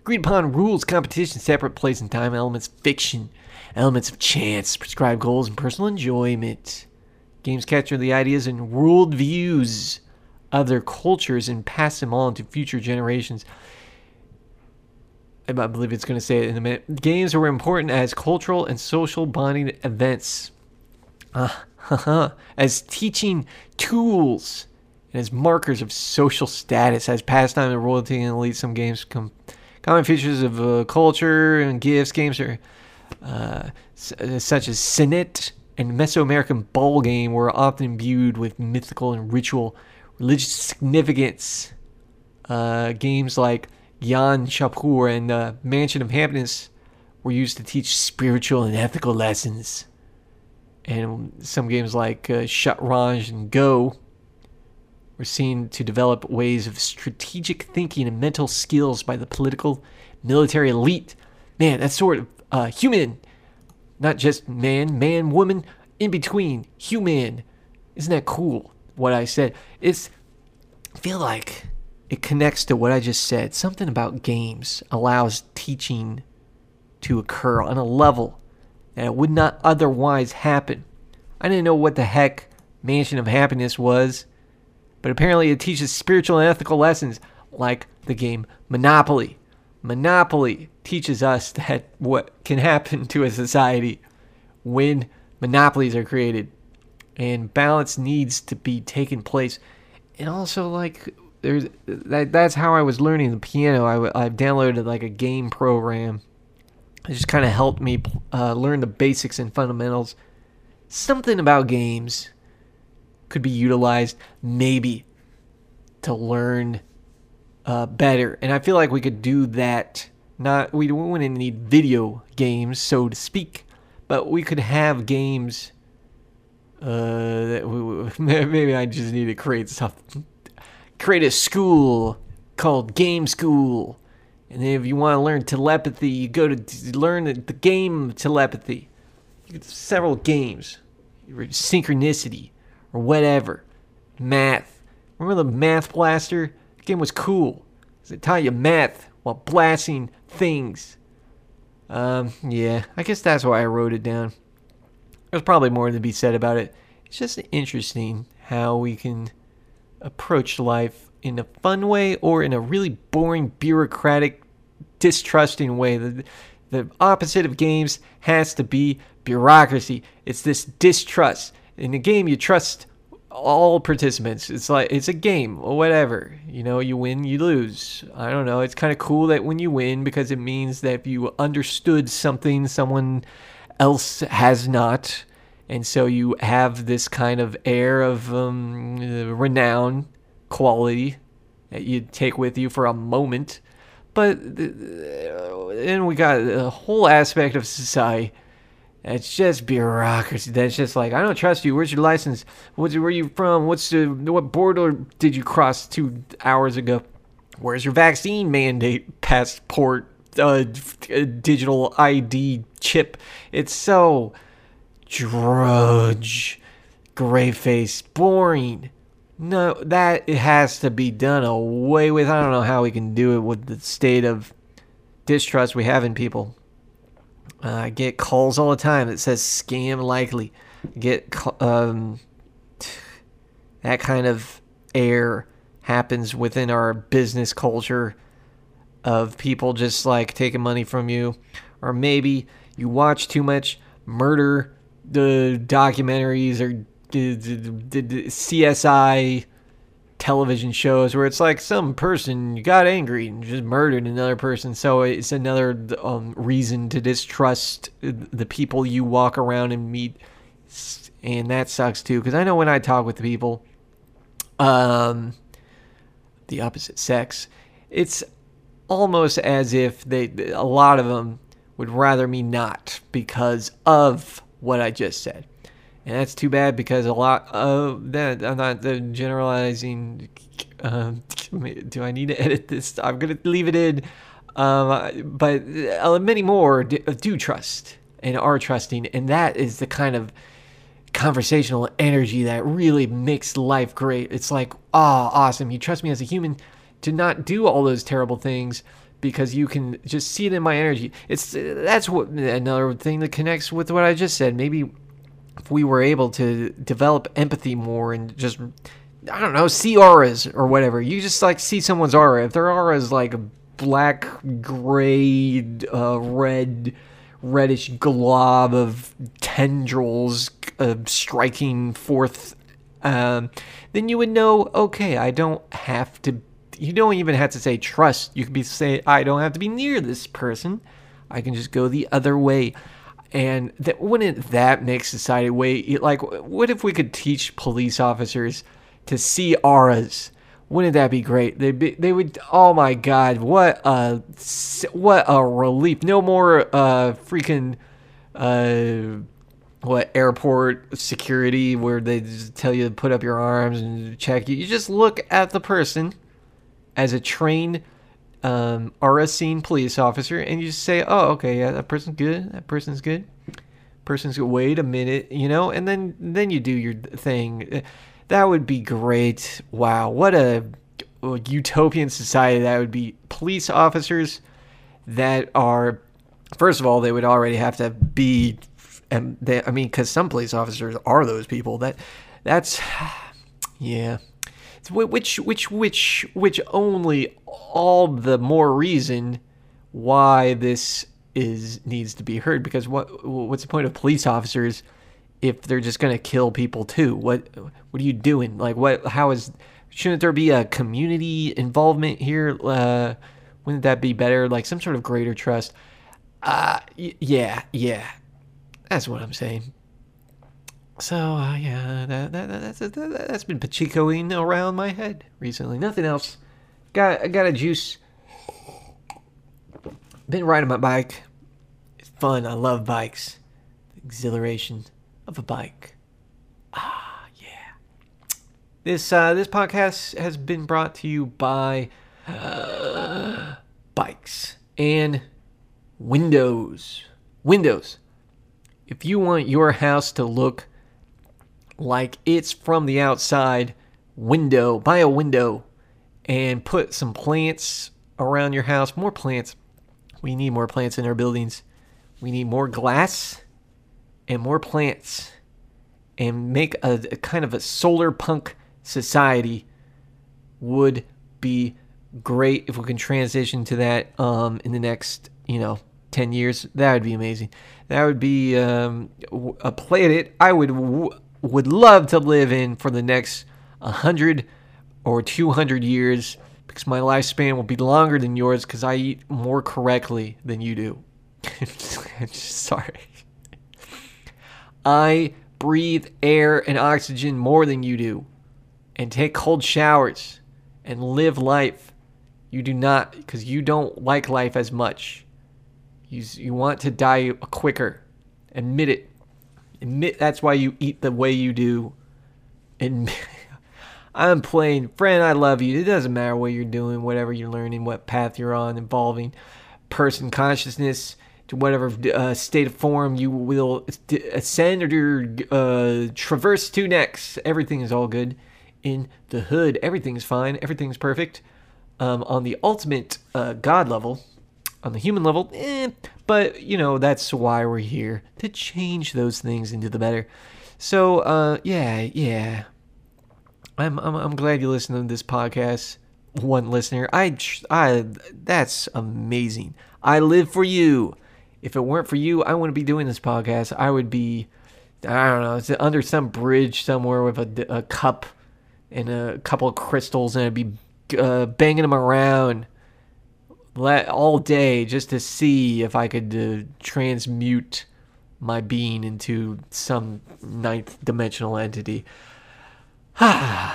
S1: agreed upon rules, competition, separate place and time elements, fiction, elements of chance, prescribed goals, and personal enjoyment. Games capture the ideas and world views of their cultures and pass them on to future generations. I believe it's going to say it in a minute. Games were important as cultural and social bonding events, uh, as teaching tools, and as markers of social status, as pastime and royalty and elite. Some games come common features of uh, culture and gifts. Games are uh, such as Senet and Mesoamerican ball game were often imbued with mythical and ritual religious significance. Uh, games like Gyan Chaupar and the Mansion of Happiness were used to teach spiritual and ethical lessons. And some games like uh, Shatranj and Go were seen to develop ways of strategic thinking and mental skills by the political military elite. Man, that's sort of uh, human, not just man, man, woman, in between, human. Isn't that cool? What I said. It's I feel like it connects to what I just said. Something about games allows teaching to occur on a level that it would not otherwise happen. I didn't know what the heck Mansion of Happiness was, but apparently it teaches spiritual and ethical lessons like the game Monopoly. Monopoly teaches us that what can happen to a society when monopolies are created and balance needs to be taken place. And also like there's that that's how I was learning the piano. I I downloaded like a game program. It just kind of helped me uh, learn the basics and fundamentals. Something about games could be utilized maybe to learn uh, better, and I feel like we could do that. Not we wouldn't need video games, so to speak, but we could have games. Uh, that we, maybe I just need to create something create a school called Game School. And if you want to learn telepathy, you go to learn the game of telepathy. You get several games, synchronicity, or whatever. Math. Remember the Math Blaster? The game was cool. It taught you math while blasting things. Um, yeah, I guess that's why I wrote it down. There's probably more to be said about it. It's just interesting how we can approach life in a fun way or in a really boring, bureaucratic, distrusting way. The, the opposite of games has to be bureaucracy. It's this distrust. In a game, you trust all participants. It's like it's a game or whatever. You know, you win, you lose. I don't know. It's kind of cool that when you win because it means that if you understood something someone else has not, and so you have this kind of air of um, renown, quality that you take with you for a moment. But then we got a whole aspect of society that's just bureaucracy. That's just like I don't trust you. Where's your license? What's where you from? What's the what border did you cross two hours ago? Where's your vaccine mandate, passport, uh, digital ID chip? It's so drudge, gray face, boring. No, that has to be done away with. I don't know how we can do it with the state of distrust we have in people. Uh, I get calls all the time that says scam likely. Get um, that kind of air happens within our business culture. of people just like taking money from you, or maybe you watch too much murder the documentaries or the, the, the, the CSI television shows where it's like some person got angry and just murdered another person. So it's another um, reason to distrust the people you walk around and meet. And that sucks too. Because I know when I talk with people, um, the opposite sex, it's almost as if they, a lot of them would rather me not because of what I just said. And that's too bad because a lot of that, I'm not the generalizing. Um, do I need to edit this? I'm going to leave it in. Um, but uh, many more do trust and are trusting. And that is the kind of conversational energy that really makes life great. It's like, ah, oh, awesome. You trust me as a human to not do all those terrible things because you can just see it in my energy. It's that's what another thing that connects with what I just said. Maybe if we were able to develop empathy more and just I don't know, see auras or whatever. You just like see someone's aura. If their aura is like a black, gray, uh, red, reddish glob of tendrils uh, striking forth, um, then you would know. Okay, I don't have to. You don't even have to say trust. You could be say I don't have to be near this person. I can just go the other way and that wouldn't that make society way like what if we could teach police officers to see auras? Wouldn't that be great? They they would oh my god what a what a relief. No more uh freaking uh what airport security where they tell you to put up your arms and check you. You just look at the person as a trained um, a scene police officer and you say, oh, okay, yeah, that person's good. That person's good. Person's good. Wait a minute, you know, and then then you do your thing. That would be great. Wow, what a, a utopian society that would be. Police officers that are, first of all, they would already have to be, and they, I mean, because some police officers are those people. That that's, yeah which which which which only all the more reason why this is needs to be heard because what what's the point of police officers if they're just going to kill people too? What what are you doing? Like what how is shouldn't there be a community involvement here? Uh wouldn't that be better? Like some sort of greater trust? Uh yeah yeah. That's what i'm saying so uh, yeah, that, that, that's that, that's been pachicoing around my head recently. Nothing else. Got I got a juice. Been riding my bike. It's fun. I love bikes. The exhilaration of a bike. Ah yeah. This uh, this podcast has been brought to you by uh, bikes and windows. Windows. If you want your house to look like it's from the outside window, buy a window and put some plants around your house. More plants. We need more plants in our buildings. We need more glass and more plants and make a, a kind of a solar punk society would be great if we can transition to that um, in the next, you know, 10 years. That would be amazing. That would be um, a planet I would would love to live in for the next 100 or 200 years because my lifespan will be longer than yours because I eat more correctly than you do. Sorry. I breathe air and oxygen more than you do and take cold showers and live life. You do not because you don't like life as much. You, you want to die quicker. Admit it. Admit that's why you eat the way you do. And I'm playing, friend, I love you. It doesn't matter what you're doing, whatever you're learning, what path you're on, involving person consciousness to whatever uh, state of form you will ascend or uh, traverse to next. Everything is all good in the hood. Everything's fine. Everything's perfect. Um, on the ultimate uh, God level, on the human level, eh, but you know that's why we're here to change those things into the better. So uh, yeah, yeah. I'm, I'm I'm glad you listen to this podcast. one listener. I, I, that's amazing. I live for you. If it weren't for you, I wouldn't be doing this podcast. I would be, I don't know, under some bridge somewhere with a, a cup and a couple of crystals, and I'd be uh, banging them around all day just to see if I could uh, transmute my being into some ninth dimensional entity.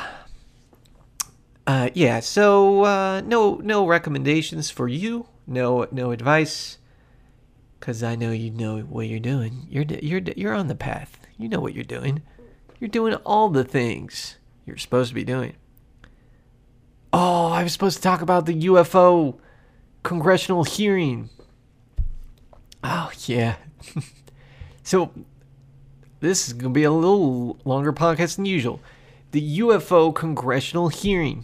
S1: Uh, yeah. So uh, no no recommendations for you. No no advice. Cause I know you know what you're doing. You're you're you're on the path. You know what you're doing. You're doing all the things you're supposed to be doing. Oh, I was supposed to talk about the UFO congressional hearing. Oh yeah. so this is gonna be a little longer podcast than usual. The UFO congressional hearing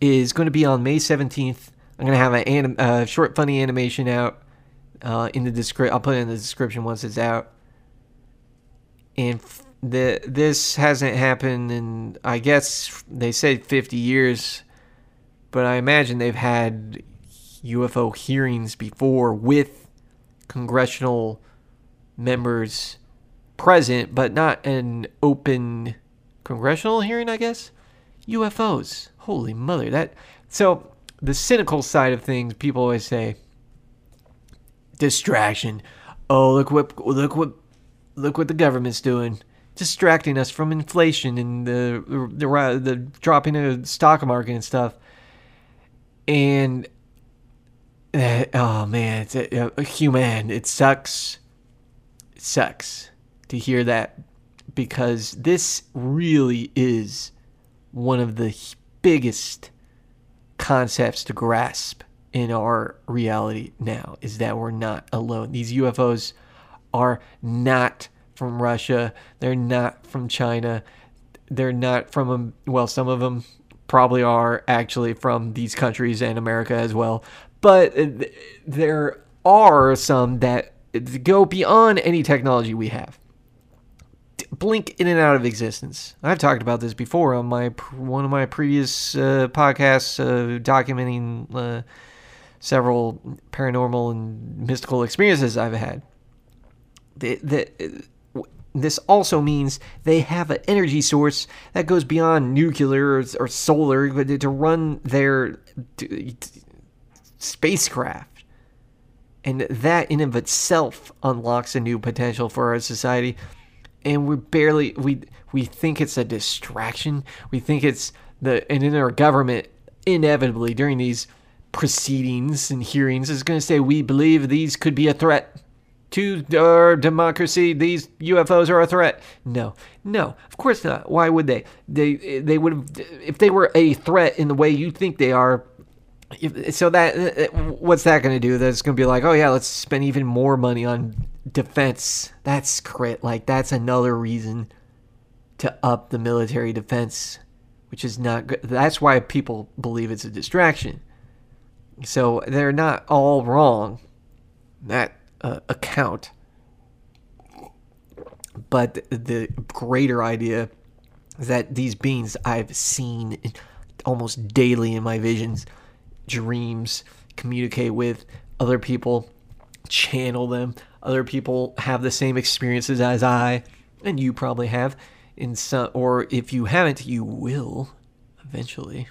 S1: is going to be on May 17th I'm gonna have a anim- uh, short, funny animation out uh, in the description. I'll put it in the description once it's out. And f- the this hasn't happened in I guess they said 50 years, but I imagine they've had UFO hearings before with congressional members present, but not an open congressional hearing. I guess UFOs. Holy mother! That so the cynical side of things, people always say distraction. Oh, look what look what look what the government's doing, distracting us from inflation and the the, the dropping of the stock market and stuff. And uh, oh man, it's a, a human. It sucks. It sucks to hear that because this really is one of the biggest concepts to grasp in our reality now is that we're not alone. These UFOs are not from Russia. They're not from China. They're not from, um, well, some of them probably are actually from these countries and America as well. But uh, there are some that go beyond any technology we have blink in and out of existence. I've talked about this before on my one of my previous uh, podcasts uh, documenting uh, several paranormal and mystical experiences I've had. The, the, this also means they have an energy source that goes beyond nuclear or, solar to run their spacecraft. And that in of itself unlocks a new potential for our society and we barely we we think it's a distraction. We think it's the and in our government inevitably during these proceedings and hearings is going to say we believe these could be a threat to our democracy. These UFOs are a threat. No, no, of course not. Why would they? They they would if they were a threat in the way you think they are. If, so that uh, uh, what's that going to do? That's going to be like, oh yeah, let's spend even more money on defense. That's crit. Like that's another reason to up the military defense, which is not good. That's why people believe it's a distraction. So they're not all wrong. That uh, account. But the greater idea is that these beings I've seen almost daily in my visions, dreams, communicate with other people, channel them other people have the same experiences as I, and you probably have. In some, or if you haven't, you will eventually.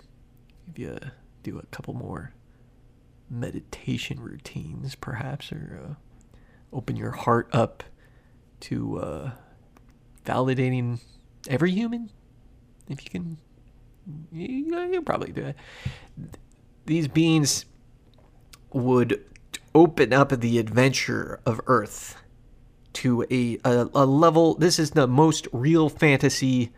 S1: If you do a couple more meditation routines, perhaps, or uh, open your heart up to uh, validating every human. If you can, you, you probably do it. These beings would open up the adventure of Earth to a, a, a level. This is the most real fantasy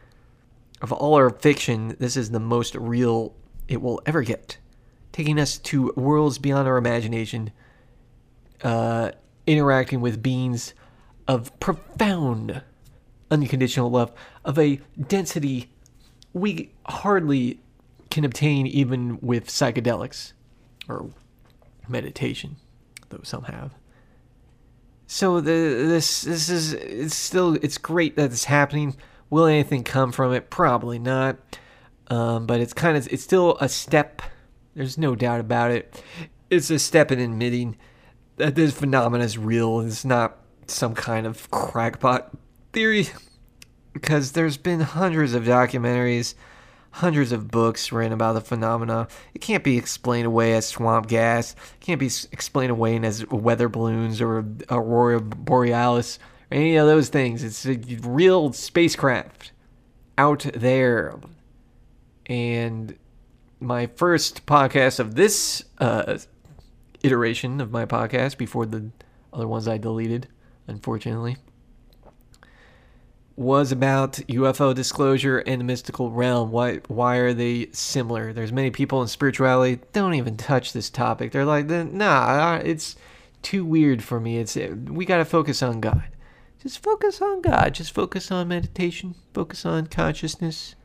S1: of all our fiction. This is the most real it will ever get, taking us to worlds beyond our imagination, uh, interacting with beings of profound unconditional love, of a density we hardly can obtain even with psychedelics or meditation though some have. So the this this is it's still it's great that it's happening. Will anything come from it? Probably not. um, but it's kind of it's still a step. There's no doubt about it. It's a step in admitting that this phenomenon is real. It's not some kind of crackpot theory, because there's been hundreds of documentaries, hundreds of books written about the phenomena. It can't be explained away as swamp gas. It can't be explained away as weather balloons or aurora borealis or any of those things. It's a real spacecraft out there and my first podcast of this uh, iteration of my podcast before the other ones I deleted, unfortunately, was about UFO disclosure and the mystical realm. Why why are they similar? There's many people in spirituality don't even touch this topic. They're like, nah, it's too weird for me. It's we got to focus on God. Just focus on God. Just focus on meditation. Focus on consciousness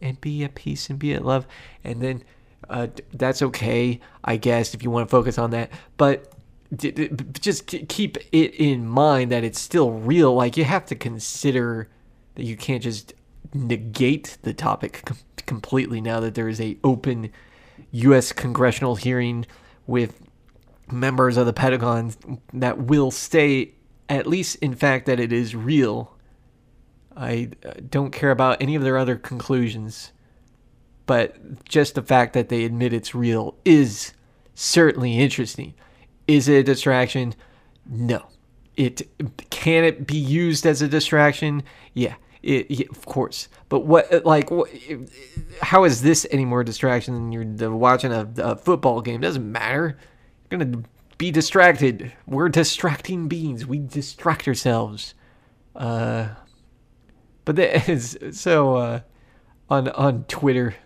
S1: and be at peace and be at love. And then uh, that's okay, I guess, if you want to focus on that. But d- d- just keep it in mind that it's still real. Like, you have to consider that you can't just negate the topic com- completely now that there is a open U.S. congressional hearing with members of the Pentagon that will state, at least in fact, that it is real I uh, don't care about any of their other conclusions, but just the fact that they admit it's real is certainly interesting. Is it a distraction? No. It can it be used as a distraction? Yeah, it, yeah, of course. But what like what, how is this any more distraction than you're watching a, a football game? Doesn't matter. You're gonna be distracted. We're distracting beings. We distract ourselves. Uh, but there is so uh, on on Twitter,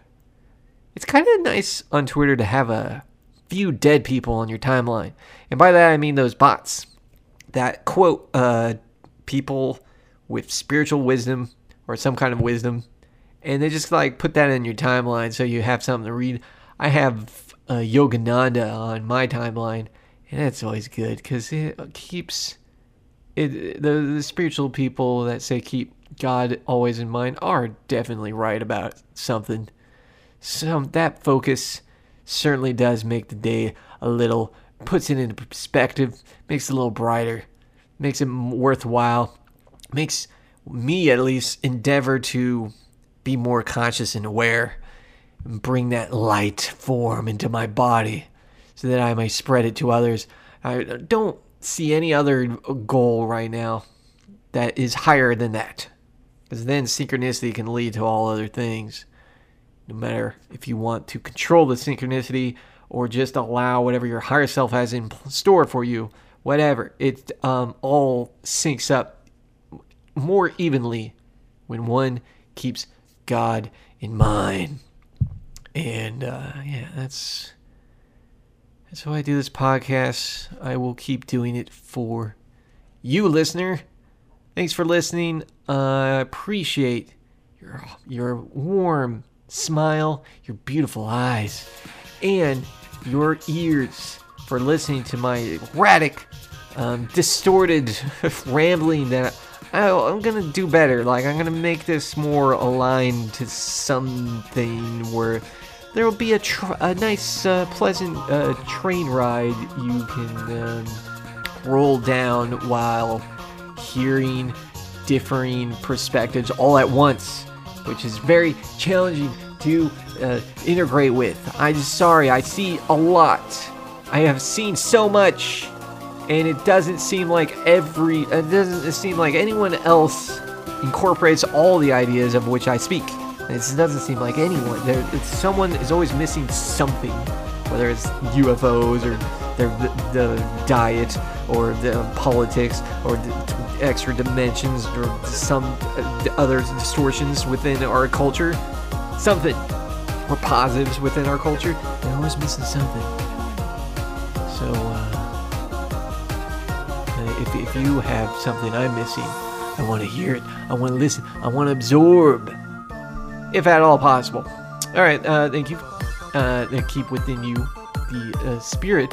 S1: it's kind of nice on Twitter to have a few dead people on your timeline, and by that I mean those bots that quote uh, people with spiritual wisdom or some kind of wisdom, and they just like put that in your timeline so you have something to read. I have uh, Yogananda on my timeline, and that's always good because it keeps it the the spiritual people that say keep God always in mind are definitely right about something. So that focus certainly does make the day a little, puts it into perspective, makes it a little brighter, makes it worthwhile, makes me at least endeavor to be more conscious and aware and bring that light form into my body so that I may spread it to others. I don't see any other goal right now that is higher than that. Because then synchronicity can lead to all other things. No matter if you want to control the synchronicity or just allow whatever your higher self has in store for you, whatever, it um, all syncs up more evenly when one keeps God in mind. And uh, yeah, that's that's why I do this podcast. I will keep doing it for you, listener. Thanks for listening. I uh, appreciate your your warm smile, your beautiful eyes, and your ears for listening to my erratic, um, distorted rambling that I, I'm gonna do better. Like I'm gonna make this more aligned to something where there will be a, tr- a nice, uh, pleasant uh, train ride you can um, roll down while hearing differing perspectives all at once, which is very challenging to uh, integrate with. I'm sorry, I see a lot. I have seen so much, and it doesn't seem like every, it doesn't seem like anyone else incorporates all the ideas of which I speak. It doesn't seem like anyone. There, someone is always missing something, whether it's UFOs or their the, the diet or the politics or the extra dimensions or some other distortions within our culture. Something or positives within our culture. They're always missing something. So, uh, if, if you have something I'm missing, I want to hear it. I want to listen. I want to absorb if at all possible. All right, uh, thank you. Uh, keep within you the uh, spirit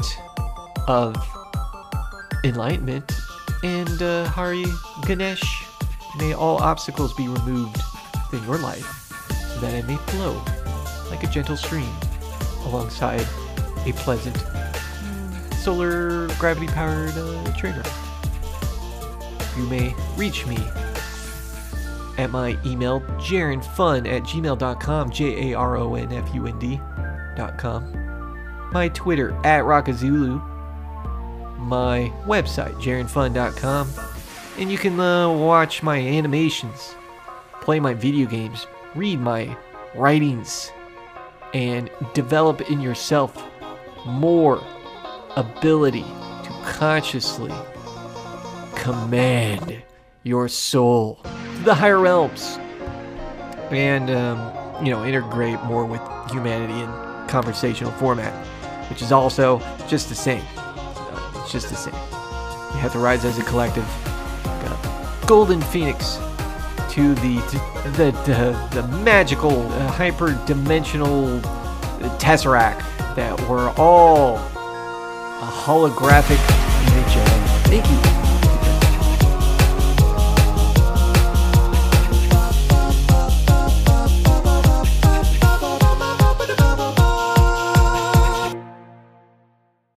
S1: of enlightenment and uh, Hari Ganesh. May all obstacles be removed in your life so that it may flow like a gentle stream alongside a pleasant solar gravity powered uh, train. You may reach me at my email, jaronfund at gmail.com, J A R O N F U N D.com. My Twitter, at Rockazulu. My website, jaronfund.com, And you can uh, watch my animations, play my video games, read my writings, and develop in yourself more ability to consciously command your soul to the higher realms and um, you know integrate more with humanity in conversational format which is also just the same just the same. We have to rise as a collective. A golden phoenix to the the the, the magical uh, hyper dimensional tesseract that we're all a holographic image of you